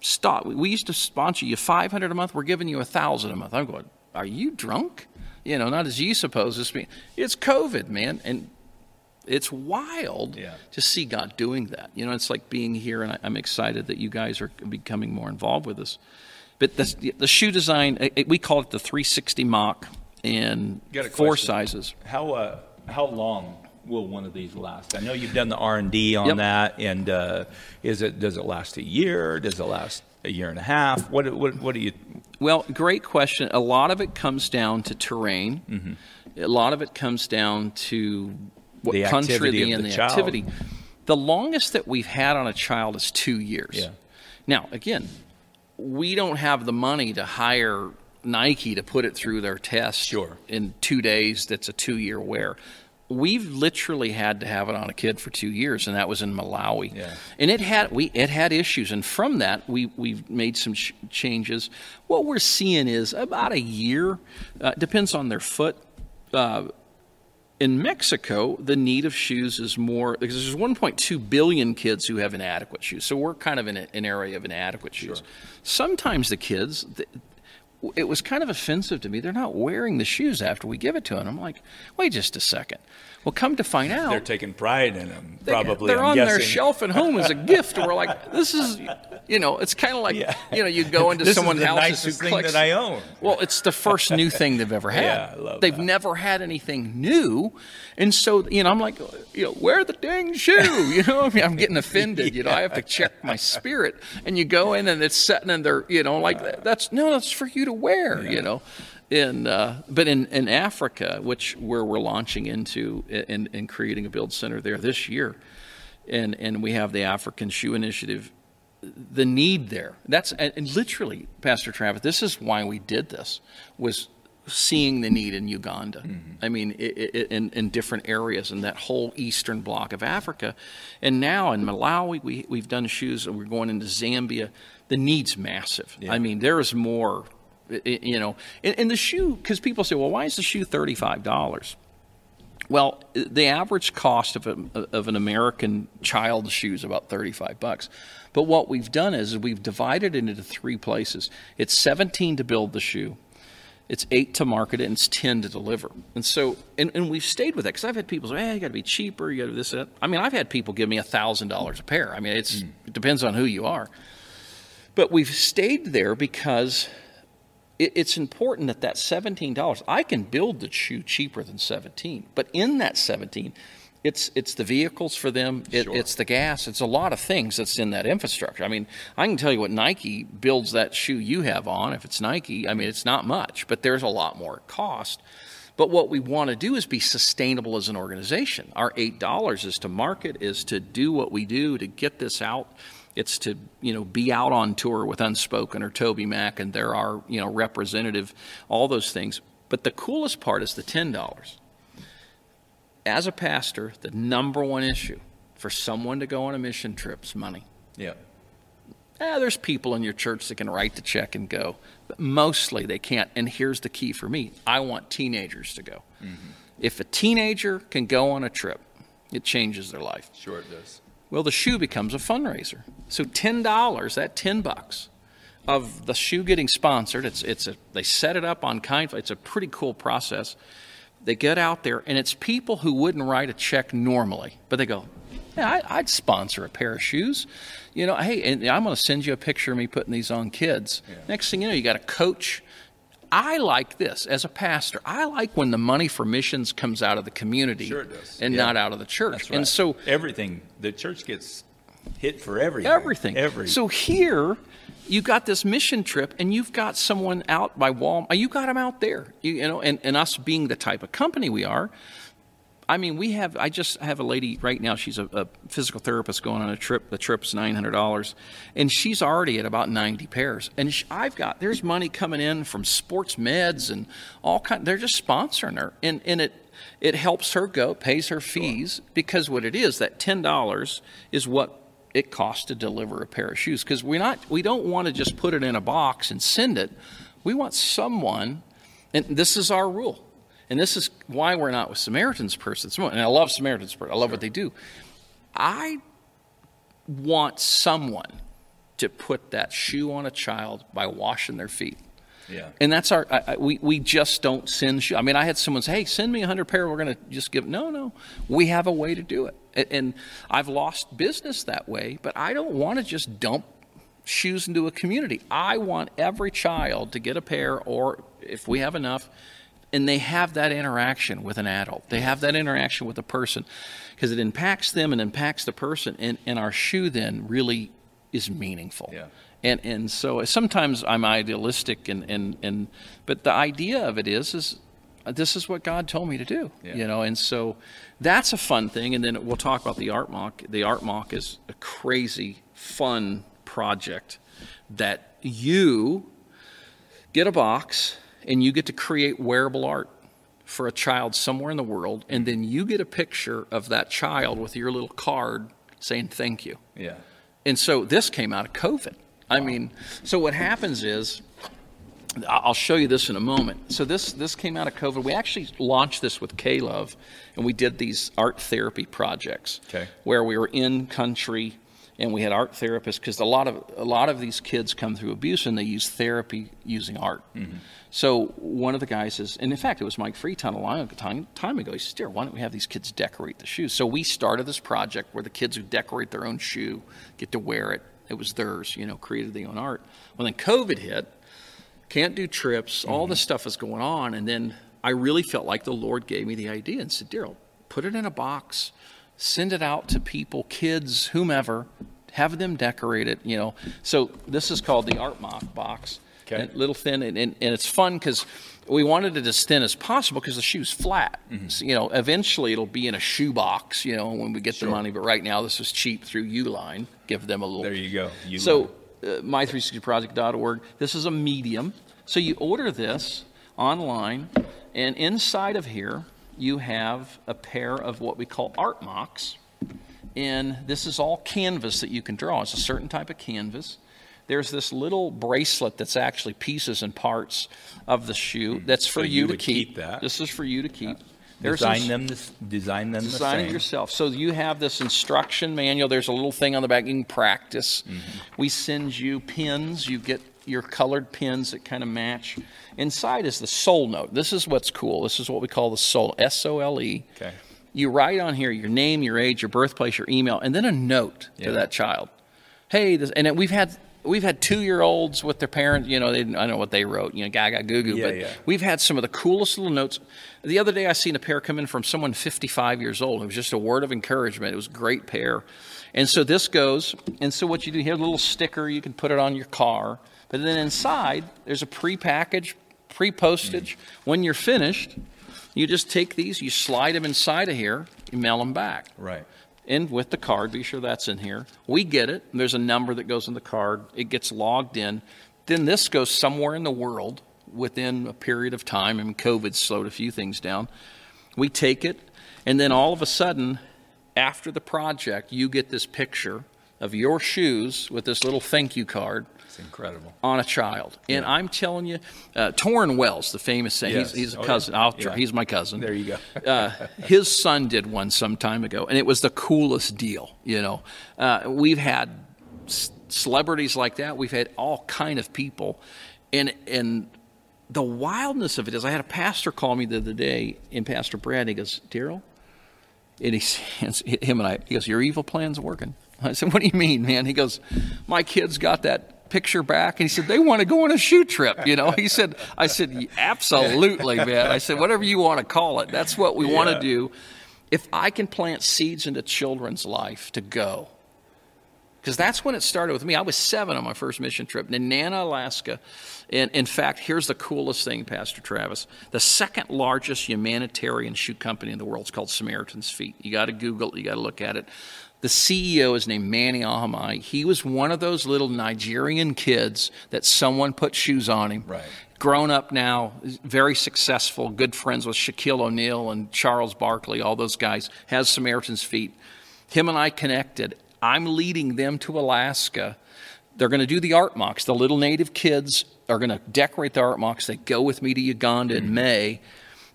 stop we used to sponsor you 500 a month we're giving you a thousand a month i'm going are you drunk you know not as you suppose this it's covid man and it's wild Yeah. to see god doing that you know it's like being here and I, i'm excited that you guys are becoming more involved with us but the, the shoe design it- it- we call it the 360 mock in four question. sizes How uh, how long will one of these last? I know you've done the R and D on Yep. that, and uh, is it does it last a year? Does it last a year and a half? What what what do you? Well, great question. A lot of it comes down to terrain. A lot of it comes down to what Mm-hmm. The country they're in, the the activity. The longest that we've had on a child is two years. Yeah. Now, again, we don't have the money to hire Nike to put it through their test Sure. in two days. That's a two year wear. We've literally had to have it on a kid for two years, and that was in Malawi. Yeah. And it had we it had issues, and from that we we've made some sh- changes. What we're seeing is about a year. Uh, depends on their foot. Uh, in Mexico, the need of shoes is more because there's 1.2 billion kids who have inadequate shoes. So we're kind of in a, an area of inadequate shoes. Sometimes the kids, it was kind of offensive to me. They're not wearing the shoes after we give it to them. I'm like, wait just a second. Well, come to find out, They're taking pride in them, probably. They're I'm on their shelf at home as a gift. We're like, this is, you know, it's kind of like, Yeah. you know, you go into This is someone's the house nicest who thing collects. that I own. Well, it's the first new thing they've ever had. Yeah, I love they've that. never had anything new, and so you know, I'm like, you know, wear the dang shoe. You know, I mean, I'm getting offended. You know, I have to check my spirit, and you go in and it's sitting in there. You know, like that's no, that's for you to wear. You know. In, uh, but in, in Africa, which where we're launching into and, and creating a build center there this year, and and we have the African Shoe Initiative the need there. That's and, literally, Pastor Travis. This is why we did this. Was seeing the need in Uganda. I mean, i i in, in different areas in that whole eastern block of Africa, and now in Malawi, we we've done shoes. and We're going into Zambia. The need's massive. I mean, there is more. You know, and, and the shoe because people say, well, why is the shoe thirty five dollars? Well, the average cost of, a, of an American child's shoe is about 35 bucks. But what we've done is we've divided it into three places. It's 17 to build the shoe, it's 8 to market it, and it's 10 to deliver. And so, and, and we've stayed with that because I've had people say, hey, you got to be cheaper, you got to do this, that. I mean, I've had people give me $1,000 a pair. I mean, it's, hmm. it depends on who you are. But we've stayed there because it, it's important that that $17 i can build the shoe cheaper than 17 but in that 17 it's it's the vehicles for them it, Sure. it's the gas it's a lot of things that's in that infrastructure i mean i can tell you what nike builds that shoe you have on if it's nike i mean it's not much but there's a lot more cost but what we want to do is be sustainable as an organization. Our $8 is to market, is to do what we do to get this out. It's to, you know, be out on tour with Unspoken or TobyMac and they're our, you know, representative, all those things. But the coolest part is the $10. As a pastor, the number one issue for someone to go on a mission trip is money. Yeah. Eh, there's people in your church that can write the check and go, but mostly they can't. And here's the key for me I want teenagers to go. If a teenager can go on a trip, it changes their life. Sure it does. Well, the shoe becomes a fundraiser. So ten dollars, that ten bucks of the shoe getting sponsored, it's it's a they set it up on kind. It's a pretty cool process. They get out there, and it's people who wouldn't write a check normally, but they go, "Yeah, I, I'd sponsor a pair of shoes." You know, hey, and I'm going to send you a picture of me putting these on kids. Next thing you know, you got a coach. I like this as a pastor. I like when the money for missions comes out of the community Sure and Yeah. not out of the church. Right. And so everything, the church gets hit for everything. everything. Every. So here, you got this mission trip, and you've got someone out by Walmart. You got them out there, you, you know, and, and us being the type of company we are. I mean, we have. I just have a lady right now. She's a, a physical therapist going on a trip. The trip's nine hundred dollars, and she's already at about ninety pairs. And sh I've got there's money coming in from sports meds and all kind. They're just sponsoring her, and and it it helps her go, pays her fees because what it is that ten dollars is what it costs to deliver a pair of shoes. Because we're not we don't want to just put it in a box and send it. We want someone, and this is our rule. And this is why we're not with Samaritans person. And I love Samaritans person. I love what they do. I want someone to put that shoe on a child by washing their feet. yeah. And that's our, I, I, we, we just don't send shoes. I mean, I had someone say, hey, send me a 100 pair. We're going to just give. No, no. We have a way to do it. And, and I've lost business that way, but I don't want to just dump shoes into a community. I want every child to get a pair, or if we have enough, and they have that interaction with an adult. They have that interaction with a person because it impacts them and impacts the person. And, and our shoe then really is meaningful. Yeah. And, and so uh, sometimes I'm idealistic and, and, and but the idea of it is is uh, this is what God told me to do, Yeah. you know, and so that's a fun thing. And then we'll talk about the art mock. The art mock is a crazy, fun project that you get a box and you get to create wearable art for a child somewhere in the world, and then you get a picture of that child with your little card saying thank you. Yeah. And so this came out of COVID. I mean, so what happens is, I'll show you this in a moment. So this this came out of COVID. We actually launched this with K-Love, and we did these art therapy projects Okay. where we were in country and we had art therapists because a lot of a lot of these kids come through abuse and they use therapy using art. Mm-hmm. So one of the guys is, and in fact, it was Mike Friton a long time, time ago. He said, "Dear, why don't we have these kids decorate the shoes?" So we started this project where the kids who decorate their own shoe, get to wear it. It was theirs, you know, created their own art. Well, then COVID hit, can't do trips, all mm-hmm. this stuff is going on. And then I really felt like the Lord gave me the idea and said, Daryl, put it in a box, send it out to people, kids, whomever, have them decorate it, you know. So this is called the Art Mock box. Okay. Little thin, and, and, and it's fun because we wanted it as thin as possible because the shoe's flat. So, you know, eventually it'll be in a shoe box, you know, when we get the money. But right now, this is cheap through Uline. Give them a little There you go. You so, uh, my360project.org, this is a medium. So, you order this online, and inside of here, you have a pair of what we call art mocks. And this is all canvas that you can draw. It's a certain type of canvas. There's this little bracelet that's actually pieces and parts of the shoe that's for So you, you to keep. keep that? This is for you to keep. design this- them. This, design them design the it yourself. So you have this instruction manual. There's a little thing on the back you can practice. Mm-hmm. We send you pins. You get your colored pins that kind of match. Inside is the sole note. This is what's cool. This is what we call the sole S O L E. Okay. You write on here your name, your age, your birthplace, your email, and then a note Yeah. to that child. Hey, this, and we've had we've had two year olds with their parents. You know, they, didn't- I don't know what they wrote. You know, gaga goo goo. Yeah, but yeah. we've had some of the coolest little notes. The other day, I seen a pair come in from someone 55 years old. It was just a word of encouragement. It was a great pair. And so this goes. And so what you do here, a little sticker, you can put it on your car. But then inside, there's a pre-packaged, pre-postage. When you're finished, you just take these, you slide them inside of here, you mail them back Right. And with the card. Be sure that's in here. We get it. and There's a number that goes in the card. It gets logged in. Then this goes somewhere in the world within a period of time. I mean, COVID slowed a few things down. We take it, and then all of a sudden, after the project, you get this picture of your shoes with this little thank you card It's incredible. on a child. And I'm telling you, uh, Torrin Wells, the famous saying, Yes. he's, he's a Oh, yeah. cousin. I'll try. Yeah. He's my cousin There you go. uh, his son did one some time ago, and it was the coolest deal. You know, uh, we've had c- celebrities like that. We've had all kind of people, and and the wildness of it is, I had a pastor call me the other day, and Pastor Brad, he goes, Daryl, and he says, him and I, he goes, your evil plan's working. I said, what do you mean, man? He goes, my kids got that picture back, and he said they want to go on a shoe trip. You know, he said, I said, absolutely, man. I said, whatever you want to call it, that's what we want to do. If I can plant seeds into children's life to go, because that's when it started with me. I was seven on my first mission trip in Nenana, Alaska. And in fact, here's the coolest thing, Pastor Travis. The second largest humanitarian shoe company in the world is called Samaritan's Feet. You got to Google it, you got to look at it. The CEO is named Manny Ohonme. He was one of those little Nigerian kids that someone put shoes on him. Right. Grown up now, very successful, good friends with Shaquille O'Neal and Charles Barkley, all those guys, has Samaritan's Feet. Him and I connected. I'm leading them to Alaska. They're going to do the art mocks. The little native kids are going to decorate the art mocks. They go with me to Uganda in mm-hmm. May.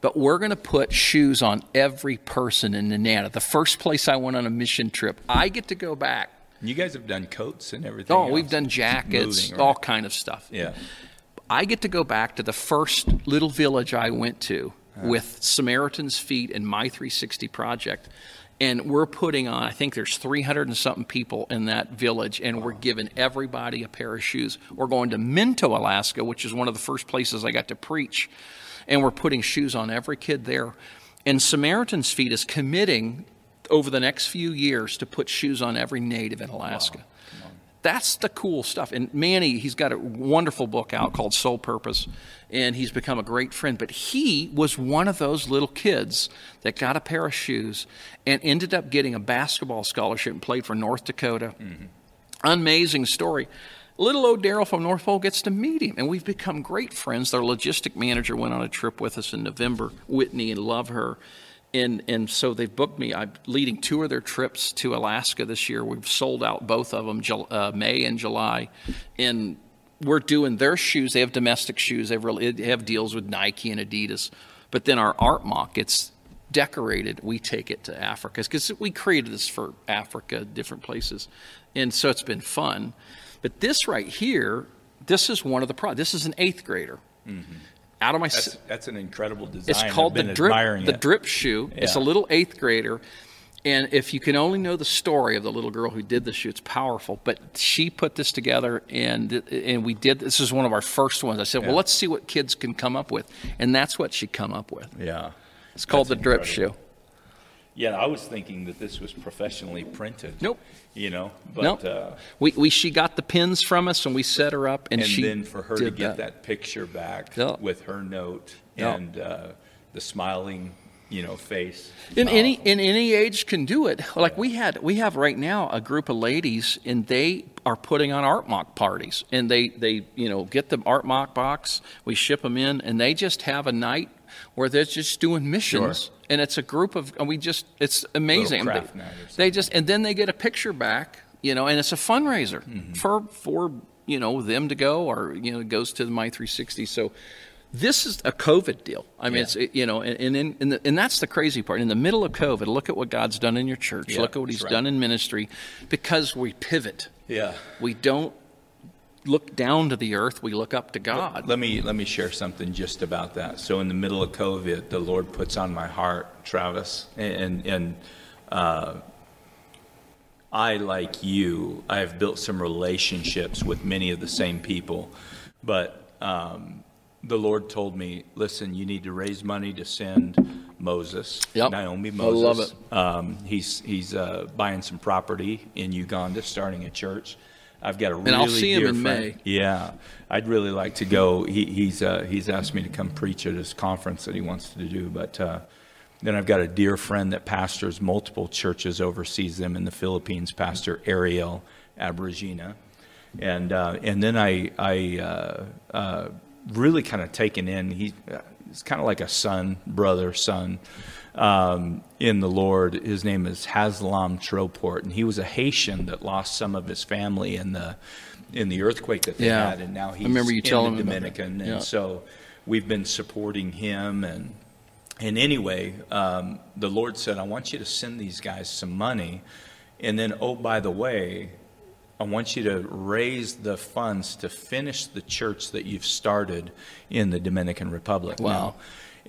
But we're going to put shoes on every person in Nenana. The first place I went on a mission trip, I get to go back. You guys have done coats and everything. Oh, we've done jackets, Moving, right? all kind of stuff. Yeah. I get to go back to the first little village I went to uh-huh. with Samaritan's Feet and My 360 Project. And we're putting on, I think there's 300 and something people in that village, and we're giving everybody a pair of shoes. We're going to Minto, Alaska, which is one of the first places I got to preach, and we're putting shoes on every kid there. And Samaritan's Feet is committing over the next few years to put shoes on every native in Alaska. That's the cool stuff. And Manny, he's got a wonderful book out called Sole Purpose, and he's become a great friend. But he was one of those little kids that got a pair of shoes and ended up getting a basketball scholarship and played for North Dakota. Mm-hmm. Amazing story. Little old Daryl from North Pole gets to meet him, and we've become great friends. Their logistic manager went on a trip with us in November, Whitney, and love her and and so they've booked me. I'm leading two of their trips to Alaska this year. We've sold out both of them, uh, May and July, and we're doing their shoes. They have domestic shoes. They have, really, they have deals with Nike and Adidas, but then our art mock gets decorated. We take it to Africa because we created this for Africa, different places, and so it's been fun. But this right here, this is one of the pro. This is an eighth grader. Mm-hmm out of my. That's, that's an incredible design. It's called the drip. The drip shoe. Yeah. It's a little eighth grader. And if you can only know the story of the little girl who did the shoe, it's powerful. But she put this together, and and we did. This is one of our first ones. I said, yeah. well, let's see what kids can come up with, and that's what she come up with. Yeah, it's called that's the drip shoe. Yeah, I was thinking that this was professionally printed. Nope. You know, but nope. Uh, we, we she got the pins from us and we set her up and, and she then for her to get that, that picture back with her note and uh, the smiling you know face in uh, any in any age can do it like we had we have right now a group of ladies and they are putting on art mock parties and they they you know get the art mock box we ship them in and they just have a night where they're just doing missions. Sure. And it's a group of, and we just, it's amazing. They, they, just, and then they get a picture back, you know, and it's a fundraiser mm-hmm. for, for, you know, them to go or, you know, it goes to the My 360. So this is a COVID deal. I mean, yeah. it's, it, you know, and, and, in, the, and that's the crazy part. In the middle of COVID, look at what God's done in your church. Yeah, look at what he's right. done in ministry because we pivot. Yeah. We don't look down to the earth, we look up to God. Let me let me share something just about that. So in the middle of COVID, the Lord puts on my heart, Travis, and and uh, I like you, I have built some relationships with many of the same people, but um, the Lord told me, listen, you need to raise money to send Moses, yep. Naomi Moses. I love it. Um, he's he's uh, buying some property in Uganda, starting a church. I've got a really and I'll see him in friend. May. Yeah, I'd really like to go. He, he's uh, he's asked me to come preach at his conference that he wants to do. But uh, then I've got a dear friend that pastors multiple churches, oversees them in the Philippines, Pastor Ariel Abrigina, and uh, and then I I uh, uh, really kind of taken in. He, he's kind of like a son, brother, son um, in the Lord. His name is Haslam Troport, and he was a Haitian that lost some of his family in the in the earthquake that they yeah. had, and now he's I remember you in telling the Dominican, and so we've been supporting him and. And anyway, um, the Lord said, I want you to send these guys some money. And then, oh, by the way, I want you to raise the funds to finish the church that you've started in the Dominican Republic. Wow. Now,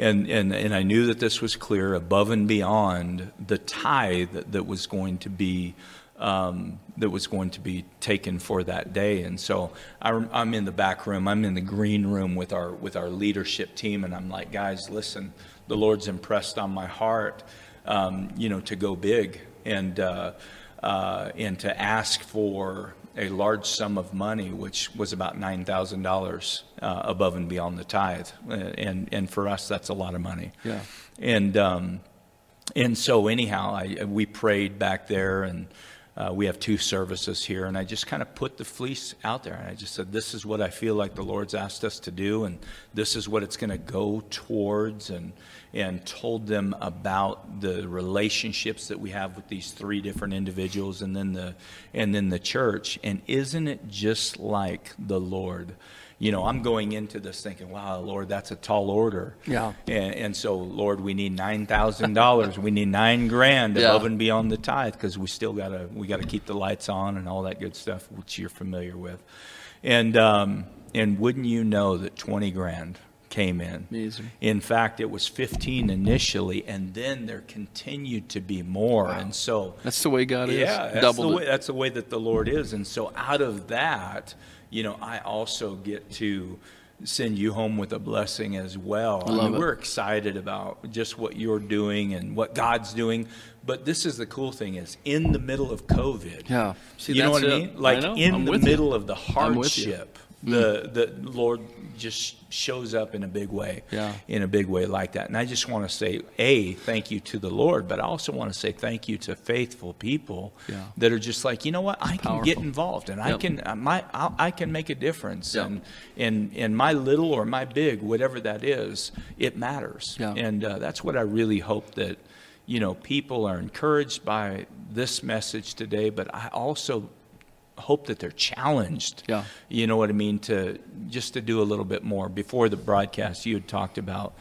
and, and, and I knew that this was clear above and beyond the tithe that, that was going to be um, that was going to be taken for that day. And so I, am in the back room. I'm in the green room with our with our leadership team, and I'm like, guys, listen, the Lord's impressed on my heart, um, you know, to go big and uh, uh, and to ask for a large sum of money, which was about nine thousand uh, dollars above and beyond the tithe, uh, and and for us that's a lot of money. Yeah. And um, and so anyhow, I, we prayed back there, and uh, we have two services here, and I just kind of put the fleece out there, and I just said, "This is what I feel like the Lord's asked us to do, and this is what it's going to go towards," and and told them about the relationships that we have with these three different individuals and then the and then the church. And isn't it just like the lord? You know i'm going into this thinking wow lord that's a tall order. Yeah. And, and so lord we need $9000 we need nine grand yeah. above and beyond the tithe because we still gotta we gotta keep the lights on and all that good stuff which you're familiar with. And um, and wouldn't you know that 20 grand came in. Amazing. In fact, it was 15 initially, and then there continued to be more. Wow. And so that's the way God is. Yeah, that's the, way, that's the way that the Lord is. And so out of that, you know, I also get to send you home with a blessing as well. I, mean, we're excited about just what you're doing and what God's doing. But this is the cool thing is in the middle of COVID. Yeah. See, you know what I mean? Like in I'm the with you. middle of the I'm with you. Hardship, the the Lord just shows up in a big way. Yeah. In a big way like that. And I just want to say, A, thank you to the Lord, but I also want to say thank you to faithful people Yeah. that are just like, you know what, I can get involved and I can uh, my I, I can make a difference. Yep. And in in my little or my big, whatever that is, it matters. Yeah. And uh, that's what I really hope that you know people are encouraged by this message today, but I also hope that they're challenged. Yeah. You know what I mean? To just to do a little bit more. Before the broadcast, you had talked about,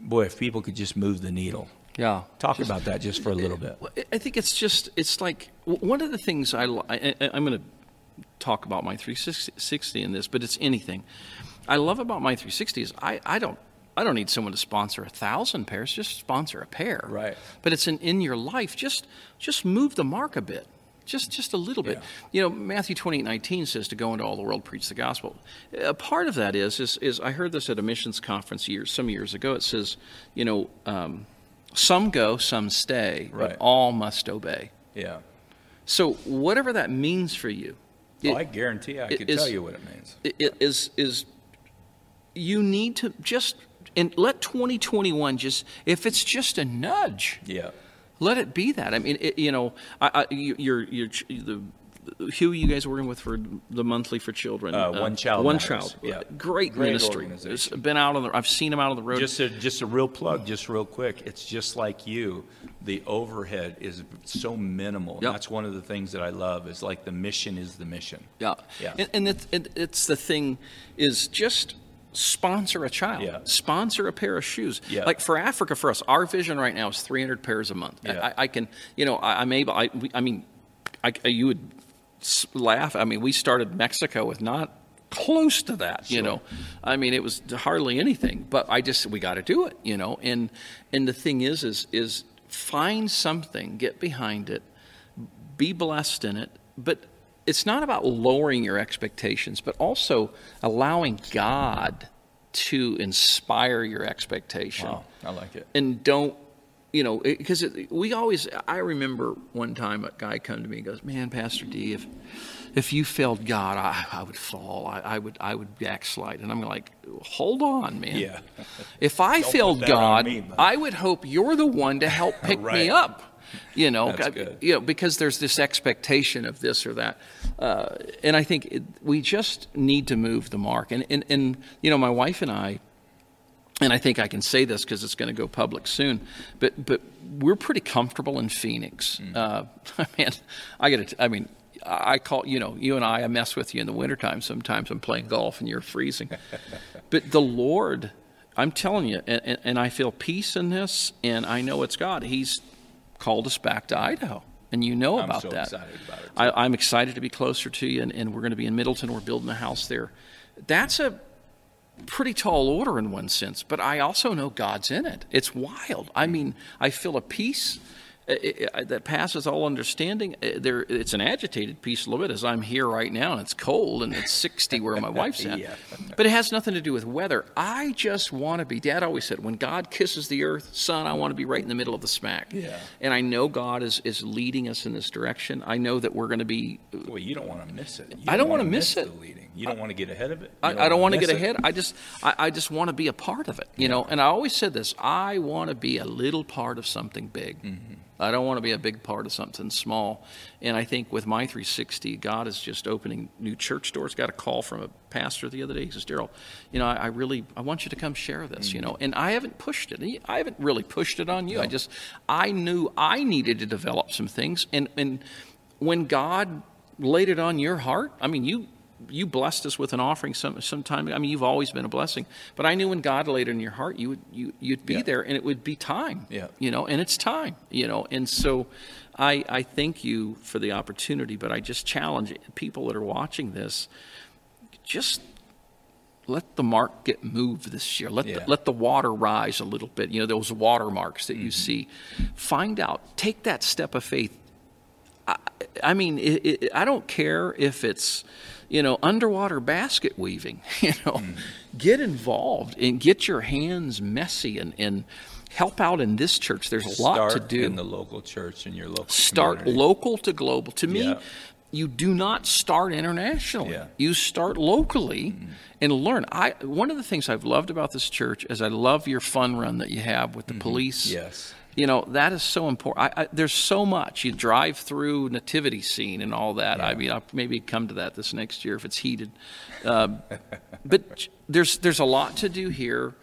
boy, if people could just move the needle. Yeah. Talk about that just for a little bit. I- think it's just it's like one of the things I, I I- I'm going to talk about my 360 in this, but it's anything. I love about my 360 is I, I don't I don't need someone to sponsor a thousand pairs. Just sponsor a pair. Right. But it's in, in your life. Just just move the mark a bit. Just just a little bit. Yeah. You know, Matthew 28, 19 says to go into all the world, preach the gospel. A part of that is is, is I heard this at a missions conference years some years ago. It says, you know, um, some go, some stay, Right. but all must obey. Yeah. So whatever that means for you, Oh, I guarantee I it can is- tell you what it means. it- it is is you need to just and let 2021 just if it's just a nudge, Yeah. Let it be that. I mean, it, you know, I, I, you, you're you're the. Who are you guys working with for the monthly for children? Uh, One Child One Matters. child. Yeah. Great, Great ministry. It's been out on the. I've seen them out on the road. Just a, just a real plug, just real quick. It's just like you. The overhead is so minimal. Yep. That's one of the things that I love. Is like the mission is the mission. Yeah. Yeah. And, and it's, it, it's the thing is just sponsor a child. Yeah. Sponsor a pair of shoes. Yeah. Like for Africa, for us, our vision right now is 300 pairs a month. Yeah. I, I can, you know, I, I'm able, I, we, I mean, I, you would laugh. I mean, we started Mexico with not close to that, you know. I mean, it was hardly anything, but I just, we got to do it, you know. And, and the thing is, is, is find something, get behind it, be blessed in it. But it's not about lowering your expectations, but also allowing God to inspire your expectation. Wow, I like it. And don't, you know, because we always, I remember one time a guy come to me and goes, Man, Pastor D, if, if you failed God, I, I would fall. I, I would I would backslide. And I'm like, hold on, man. Yeah. If I Don't failed put that on God, me. I would hope you're the one to help pick me up. You know, I- you know, because there's this expectation of this or that, uh, and I think it, we just need to move the mark. And, and and you know, my wife and I, and I think I can say this because it's going to go public soon, but but we're pretty comfortable in Phoenix. Mm. Uh, man, I got to. I mean. I call you know you and I I mess with you in the wintertime sometimes I'm playing golf and you're freezing but the Lord I'm telling you and, and I feel peace in this and I know it's God he's called us back to Idaho and you know I'm about so that excited about it. I, I'm excited to be closer to you and, and we're going to be in Middleton we're building a house there that's a pretty tall order in one sense, but I also know God's in it. It's wild. I mm. mean, I feel a peace uh, uh, that passes all understanding. Uh, There, it's an agitated piece a little bit as I'm here right now, and it's cold, and it's 60 where my wife's at. Yeah. But it has nothing to do with weather. I just want to be. Dad always said, "When God kisses the earth, son, I want to be right in the middle of the smack." Yeah. And I know God is is leading us in this direction. I know that we're going to be Well, you don't want to miss it. You I don't wanna wanna miss it. You don't want to get ahead of it. You I, I don't want wanna get it. ahead. I just, I, I just want to be a part of it, you know. And I always said this: I want to be a little part of something big. Mm-hmm. I don't want to be a big part of something small. And I think with my 360, God is just opening new church doors. Got a call from a pastor the other day. He says, "Daryl, you know, I, I really, I want you to come share this, you Mm-hmm. know." And I haven't pushed it. I haven't really pushed it on you. I just, I knew I needed to develop some things, and and when God laid it on your heart, I mean, you you blessed us with an offering some sometime. I mean, you've always been a blessing, but I knew when God laid it in your heart, you would you you'd be Yeah. there, and it would be time. Yeah. you know, and it's time. You know, and so I I thank you for the opportunity, but I just challenge people that are watching this, just. Let the mark get moved this year. Let Yeah. the, let the water rise a little bit. You know those watermarks that you mm-hmm. see. Find out. Take that step of faith. I, I mean, it, it, I don't care if it's, you know, underwater basket weaving. You know, mm. get involved and get your hands messy and, and help out in this church. There's a Start lot to do in the local church in your local. Start community. local to global. To me, Yeah. you do not start internationally. Yeah. You start locally and learn. I one of the things I've loved about this church is I love your fun run that you have with the police. Yes. You know that is so important. I, I, there's so much. You drive through nativity scene and all that. I mean, I'll maybe come to that this next year if it's heated. Uh, but there's there's a lot to do here.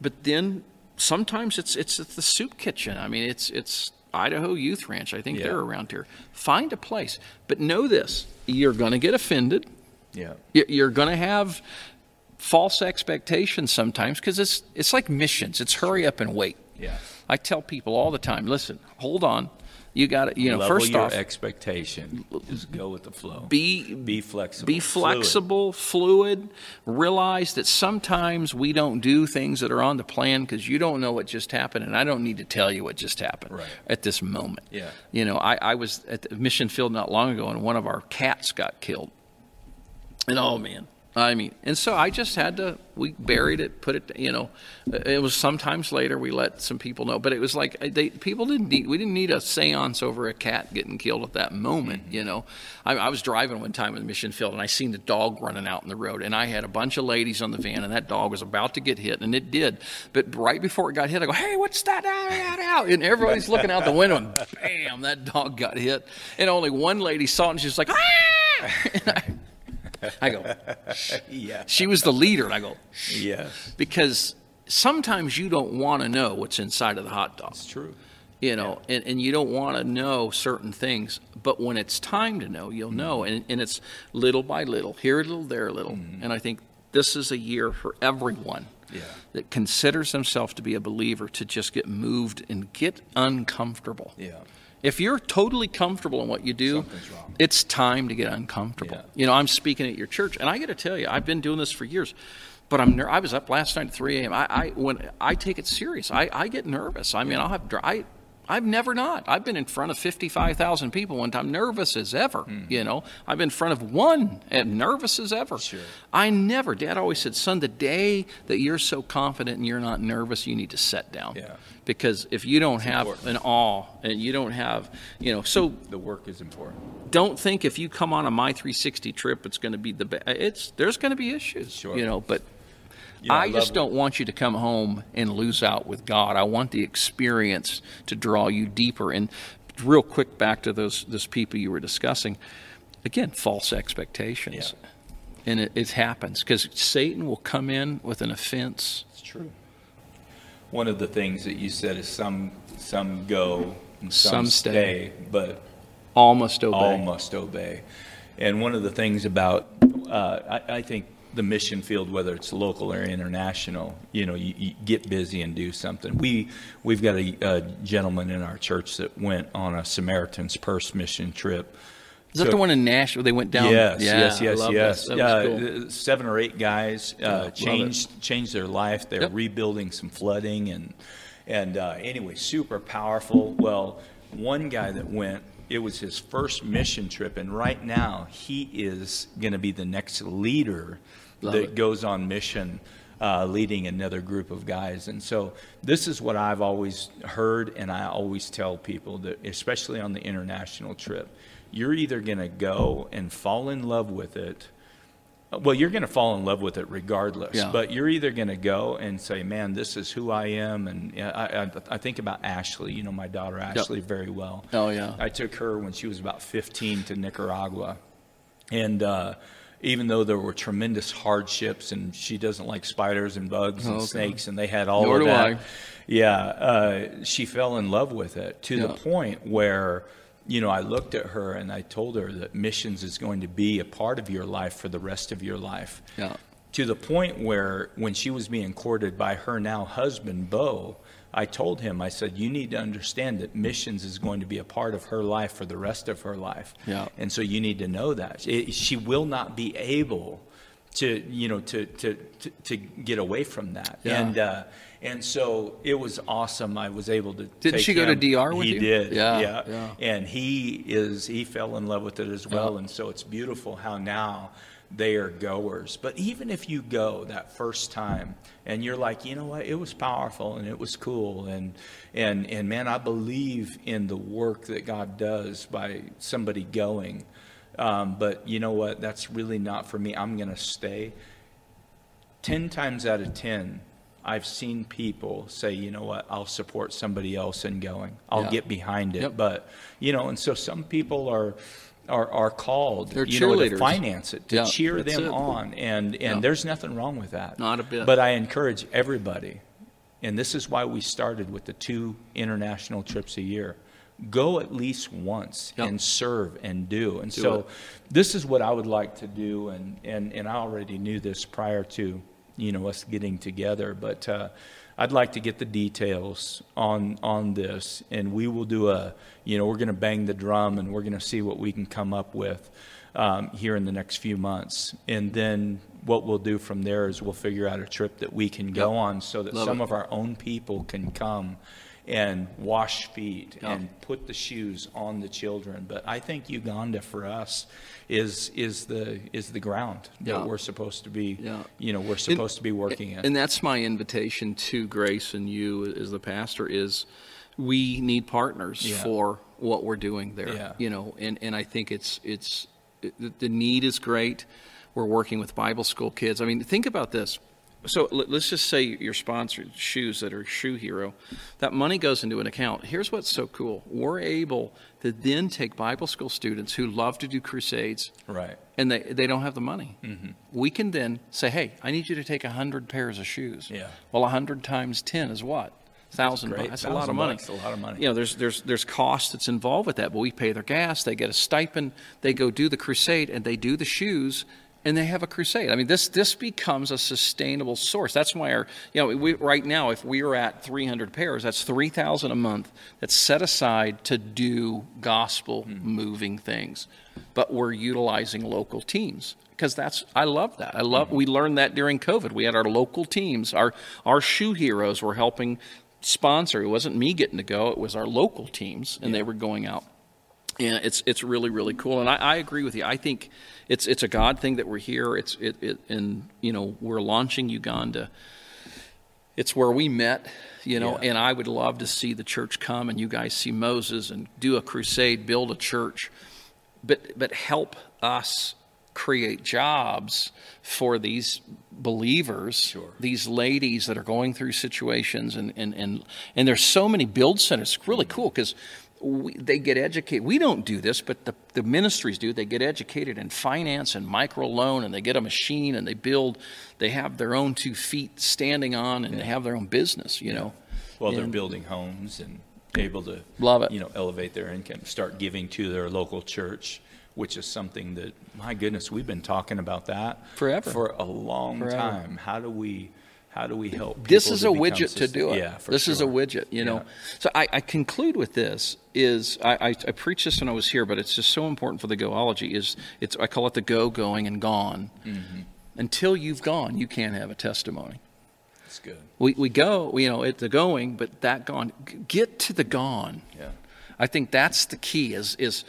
But then sometimes it's it's the soup kitchen. I mean, it's it's Idaho Youth Ranch. I think Yeah. they're around here. Find a place, but know this: you're going to get offended. Yeah. You- You're going to have false expectations sometimes because it's it's like missions. It's hurry up and wait. Yeah. I tell people all the time, listen, hold on. You got to, you know, Level first your off, expectation. Just go with the flow. be Be flexible. be fluid. flexible, fluid. Realize that sometimes we don't do things that are on the plan because you don't know what just happened, and I don't need to tell you what just happened Right. at this moment. Yeah. You know, I, I was at the mission field not long ago, and one of our cats got killed. And oh man, I mean, and so I just had to. We buried it, put it. You know, it was sometimes later we let some people know, but it was like uh, they people didn't need. We didn't need a séance over a cat getting killed at that moment. You know, I, I was driving one time in the mission field and I seen the dog running out in the road, and I had a bunch of ladies on the van, and that dog was about to get hit, and it did. But right before it got hit, I go, "Hey, what's that?" Out, out, out. And everybody's looking out the window, and bam, that dog got hit, and only one lady saw it, and she's like, "Ah!" I, go, Yeah. she was the leader. And I go, Yes. because sometimes you don't want to know what's inside of the hot dog, It's true. you know, and, and you don't want to know certain things. But when it's time to know, you'll know. Mm-hmm. And, and it's little by little, here a little, there a little. Mm-hmm. And I think this is a year for everyone Yeah. that considers themselves to be a believer to just get moved and get uncomfortable. Yeah. If you're totally comfortable in what you do, it's time to get uncomfortable. Yeah. You know, I'm speaking at your church, and I got to tell you, I've been doing this for years. But I'm ner- I was up last night at 3 a.m. I, I when I take it serious, I, I get nervous. I mean, I'll have I, I've never not. I've been in front of 55,000 people one time, nervous as ever. Hmm. You know, I've been in front of one and nervous as ever. Sure. I never. Dad always said, "Son, the day that you're so confident and you're not nervous, you need to set down." Yeah. Because if you don't have important. an awe and you don't have, you know, so The work is important. don't think if you come on a my 360 trip it's going to be the best it's there's going to be issues Sure. you know but You know, I i just don't want you to come home and lose out with god. I want the experience to draw you deeper. And real quick back to those those people you were discussing. Again false expectations. And it, it happens because satan will come in with an offense. It's true. One of the things that you said is some some go and some, Some stay, stay. but all must obey. all must obey. And one of the things about, uh, I, I think the mission field, whether it's local or international, you know, you, you get busy and do something. We we've got a, a gentleman in our church that went on a Samaritan's Purse mission trip. is that So- the one in nashville they went down Yes, yeah, yes, yes, yes. that. That Uh, cool. Seven or eight guys uh, changed changed their life. They're Yep. rebuilding some flooding and and uh, anyway, super powerful. Well, one guy that went, it was his first mission trip, and right now he is going to be the next leader Love that it. goes on mission. Uh, leading another group of guys. And so, this is what I've always heard, and I always tell people that, especially on the international trip, you're either going to go and fall in love with it. Well, you're going to fall in love with it regardless, Yeah. but you're either going to go and say, "Man, this is who I am," and I, I, I think about Ashley. You know, my daughter Ashley very well. Oh, yeah. I took her when she was about 15 to Nicaragua, and uh, even though there were tremendous hardships, and she doesn't like spiders and bugs and Oh, okay. snakes, and they had all Nor of that. I. Yeah, uh, she fell in love with it to the point where, you know, I looked at her and I told her that missions is going to be a part of your life for the rest of your life. Yeah. To the point where, when she was being courted by her now husband, Bo, I told him, I said, you need to understand that missions is going to be a part of her life for the rest of her life. Yeah. And so you need to know that. It, she will not be able to you know to to to, to get away from that. Yeah. And uh, and so it was awesome. I was able to. Didn't she go to. DR with he you? did. Yeah, yeah, yeah. And he is he fell in love with it as well. Yeah. And so it's beautiful how now they are goers. But even if you go that first time and you're like, you know what, it was powerful and it was cool and and and man, I believe in the work that God does by somebody going. Um, but you know what? That's really not for me. I'm going to stay. 10 times out of 10, I've seen people say, you know what, I'll support somebody else in going. I'll Yeah. get behind it. Yep. But, you know, and so some people are. Are, are called They're you know, to finance it to Yeah, cheer them it. on and and Yeah. there's nothing wrong with that Not a bit. but I encourage everybody and this is why we started with the two international trips a year go at least once Yep. and serve and do and Do so it. this is what I would like to do and and and I already knew this prior to you know us getting together but uh I'd like to get the details on on this and we will do a you know we're going to bang the drum and we're going to see what we can come up with um, here in the next few months and then what we'll do from there is we'll figure out a trip that we can go Yep. on so that Love some it. of our own people can come and wash feet Yep. and put the shoes on the children but I think Uganda for us is is the is the ground that Yeah. we're supposed to be Yeah. you know we're supposed to be working in And that's my invitation to Grace and you as the pastor is we need partners Yeah. for what we're doing there. Yeah. You know, and, and I think it's it's it, the need is great. We're working with Bible school kids. I mean, think about this. So let- let's just say your sponsored shoes that are Shoe Hero, that money goes into an account. Here's what's so cool: we're able to then take Bible school students who love to do crusades, right and they, they don't have the money. Mm-hmm. We can then say, hey, I need you to take 100 pairs of shoes. Yeah. Well, 100 times 10 is what? Thousand bucks. That's a lot of money. bucks, a lot of money. You know, there's there's there's cost that's involved with that, but we pay their gas. They get a stipend. They go do the crusade, and they do the shoes, and they have a crusade. I mean, this this becomes a sustainable source. That's why our you know we right now if we are at 300 pairs, that's 3,000 a month. That's set aside to do gospel Hmm. moving things, but we're utilizing local teams because that's I love that. I love we learned that during COVID. We had our local teams. Our our shoe heroes were helping sponsor. It wasn't me getting to go. It was our local teams, and they were going out. And it's it's really really cool. And I, I agree with you. I think it's it's a God thing that we're here. It's it, it and you know we're launching Uganda. It's where we met, you know, Yeah. and I would love to see the church come and you guys see Moses and do a crusade, build a church, but but help us create jobs for these believers, Sure. these ladies that are going through situations, and and and, and there's so many build centers. It's really mm-hmm. cool because. They get educated. We don't do this, but the, the ministries do. They get educated in finance and microloan, and they get a machine and they build. They have their own two feet standing on, and they have their own business. You know, Well, they're building homes and able to Love it. You know, elevate their income, start giving to their local church, which is something that, my goodness, we've been talking about that Forever. for a long Forever. time. How do we, how do we help? this is a widget to do it. Yeah, this is a widget, you know. Yeah. So I, I conclude with this: is I, I, I preached this when I was here, but it's just so important for the goology. Is it's I call it the go, going, and gone. Mm-hmm. Until you've gone, you can't have a testimony. That's good. We we go, you know, at the going, but that gone. Get to the gone. Yeah. I think that's the key. Is is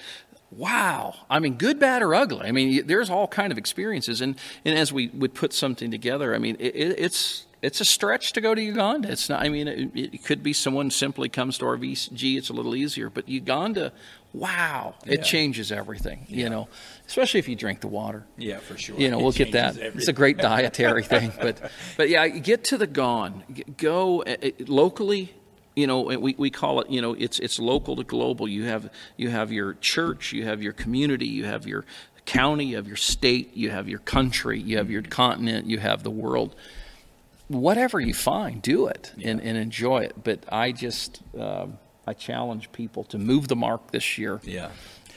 wow. I mean, good, bad, or ugly. I mean, there's all kind of experiences, and and as we would put something together, I mean, it, it's. It's a stretch to go to Uganda. It's not. I mean, it, it could be someone simply comes to our VG. It's a little easier, but Uganda, wow, it changes everything. You know, especially if you drink the water. Yeah, for sure. You know, It we'll get that. changes It's a great dietary thing, but but yeah, get to the gone. Go uh, uh, locally. You know, we, we call it. You know, it's it's local to global. You have you have your church, you have your community, you have your county, you have your state, you have your country, you have your continent, you have the world. Whatever you find, do it and, and enjoy it. But I just um, I challenge people to move the mark this year. Yeah.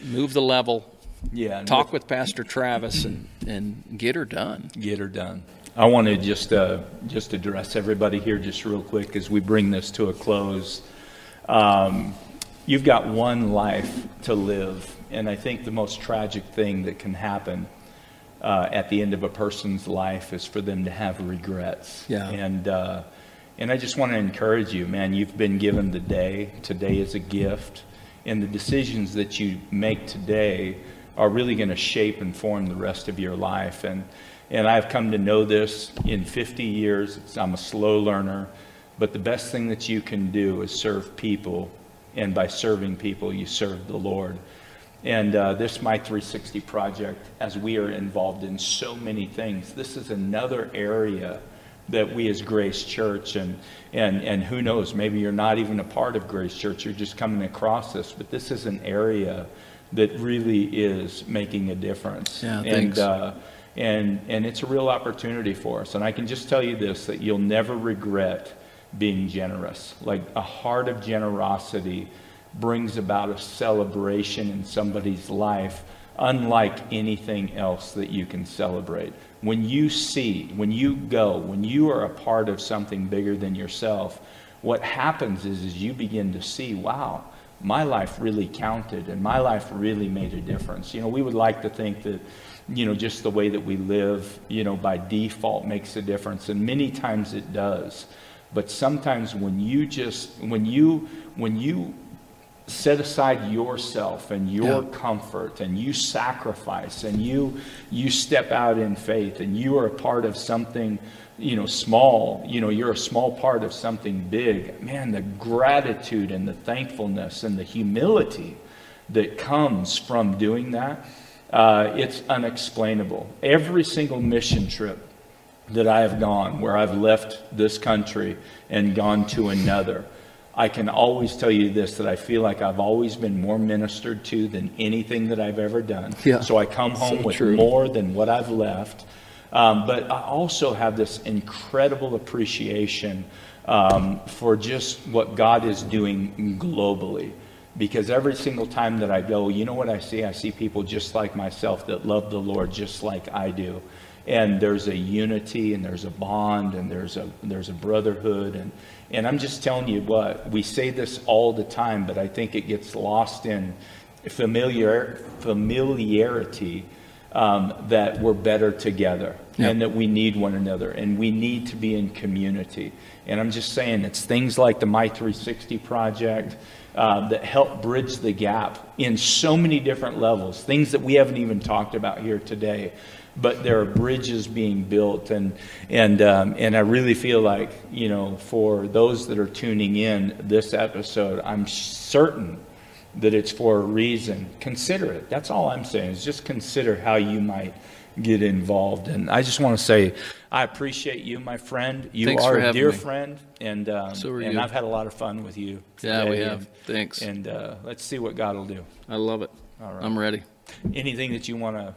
Move the level. Yeah. Talk with Pastor Travis and, and get her done. get her done. I want to just uh, just address everybody here just real quick as we bring this to a close. Um, you've got one life to live, and I think the most tragic thing that can happen uh, at the end of a person's life is for them to have regrets. Yeah. And, uh, and I just want to encourage you, man, you've been given the day. Today is a gift. And the decisions that you make today are really going to shape and form the rest of your life. And, and I've come to know this in 50 years. It's, I'm a slow learner. But the best thing that you can do is serve people. And by serving people, you serve the Lord. And uh, this My 360 project, as we are involved in so many things, this is another area that we as Grace Church, and, and, and who knows, maybe you're not even a part of Grace Church, you're just coming across this, but this is an area that really is making a difference. Yeah, and, uh, and, and it's a real opportunity for us. And I can just tell you this that you'll never regret being generous. Like a heart of generosity brings about a celebration in somebody's life unlike anything else that you can celebrate. When you see, when you go, when you are a part of something bigger than yourself, what happens is, is you begin to see, wow, my life really counted and my life really made a difference. You know, we would like to think that, you know, just the way that we live, you know, by default makes a difference. And many times it does. But sometimes when you just, when you, when you set aside yourself and your Yeah. comfort and you sacrifice and you you step out in faith and you are a part of something you know small you know you're a small part of something big man the gratitude and the thankfulness and the humility that comes from doing that uh, it's unexplainable every single mission trip that I have gone, where I've left this country and gone to another, I can always tell you this that I feel like I've always been more ministered to than anything that I've ever done. Yeah. So I come home So with true. more than what I've left. Um, but I also have this incredible appreciation um, for just what God is doing globally. Because every single time that I go, you know what I see? I see people just like myself that love the Lord just like I do. And there's a unity and there's a bond and there's a, there's a brotherhood. And, and I'm just telling you what, we say this all the time, but I think it gets lost in familiar, familiarity um, that we're better together and that we need one another and we need to be in community. And I'm just saying, it's things like the My 360 project uh, that help bridge the gap in so many different levels, things that we haven't even talked about here today. But there are bridges being built, and and um, and I really feel like you know for those that are tuning in this episode, I'm certain that it's for a reason. Consider it. That's all I'm saying is just consider how you might get involved. And I just want to say, I appreciate you, my friend. You Thanks are a dear me. friend, and um, So are and you. I've had a lot of fun with you. Yeah, we have. Thanks. And uh, let's see what God will do. I love it. All right. I'm ready. Anything that you want to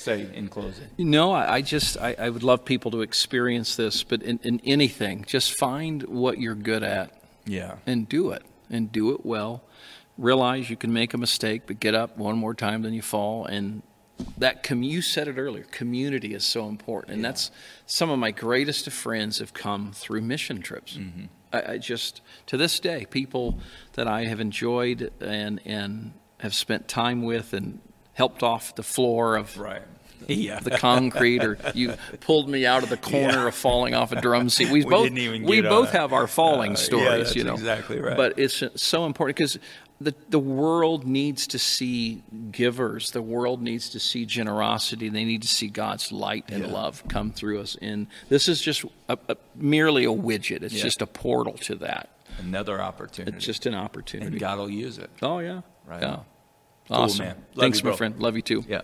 say in closing? No, I, I just I, I would love people to experience this, but in, in anything, just find what you're good at Yeah. and do it and do it well. Realize you can make a mistake, but get up one more time than you fall. And that com- you said it earlier. Community is so important, and that's some of my greatest of friends have come through mission trips. Mm-hmm. I, I just to this day, people that I have enjoyed and and have spent time with and helped off the floor of Right. Yeah. the concrete, or you pulled me out of the corner Yeah. of falling off a drum seat. We, We both didn't even we both have our falling Uh, yeah, stories, that's you know. exactly right. But it's so important because the the world needs to see givers. The world needs to see generosity. They need to see God's light and Yeah. love come through us. And this is just a, a, merely a widget. It's Yeah. just a portal to that. Another opportunity. It's just an opportunity. and God will use it. oh yeah, Right yeah. On. Cool, Awesome. man. Love Thanks, you, my friend. Love you too. Yeah.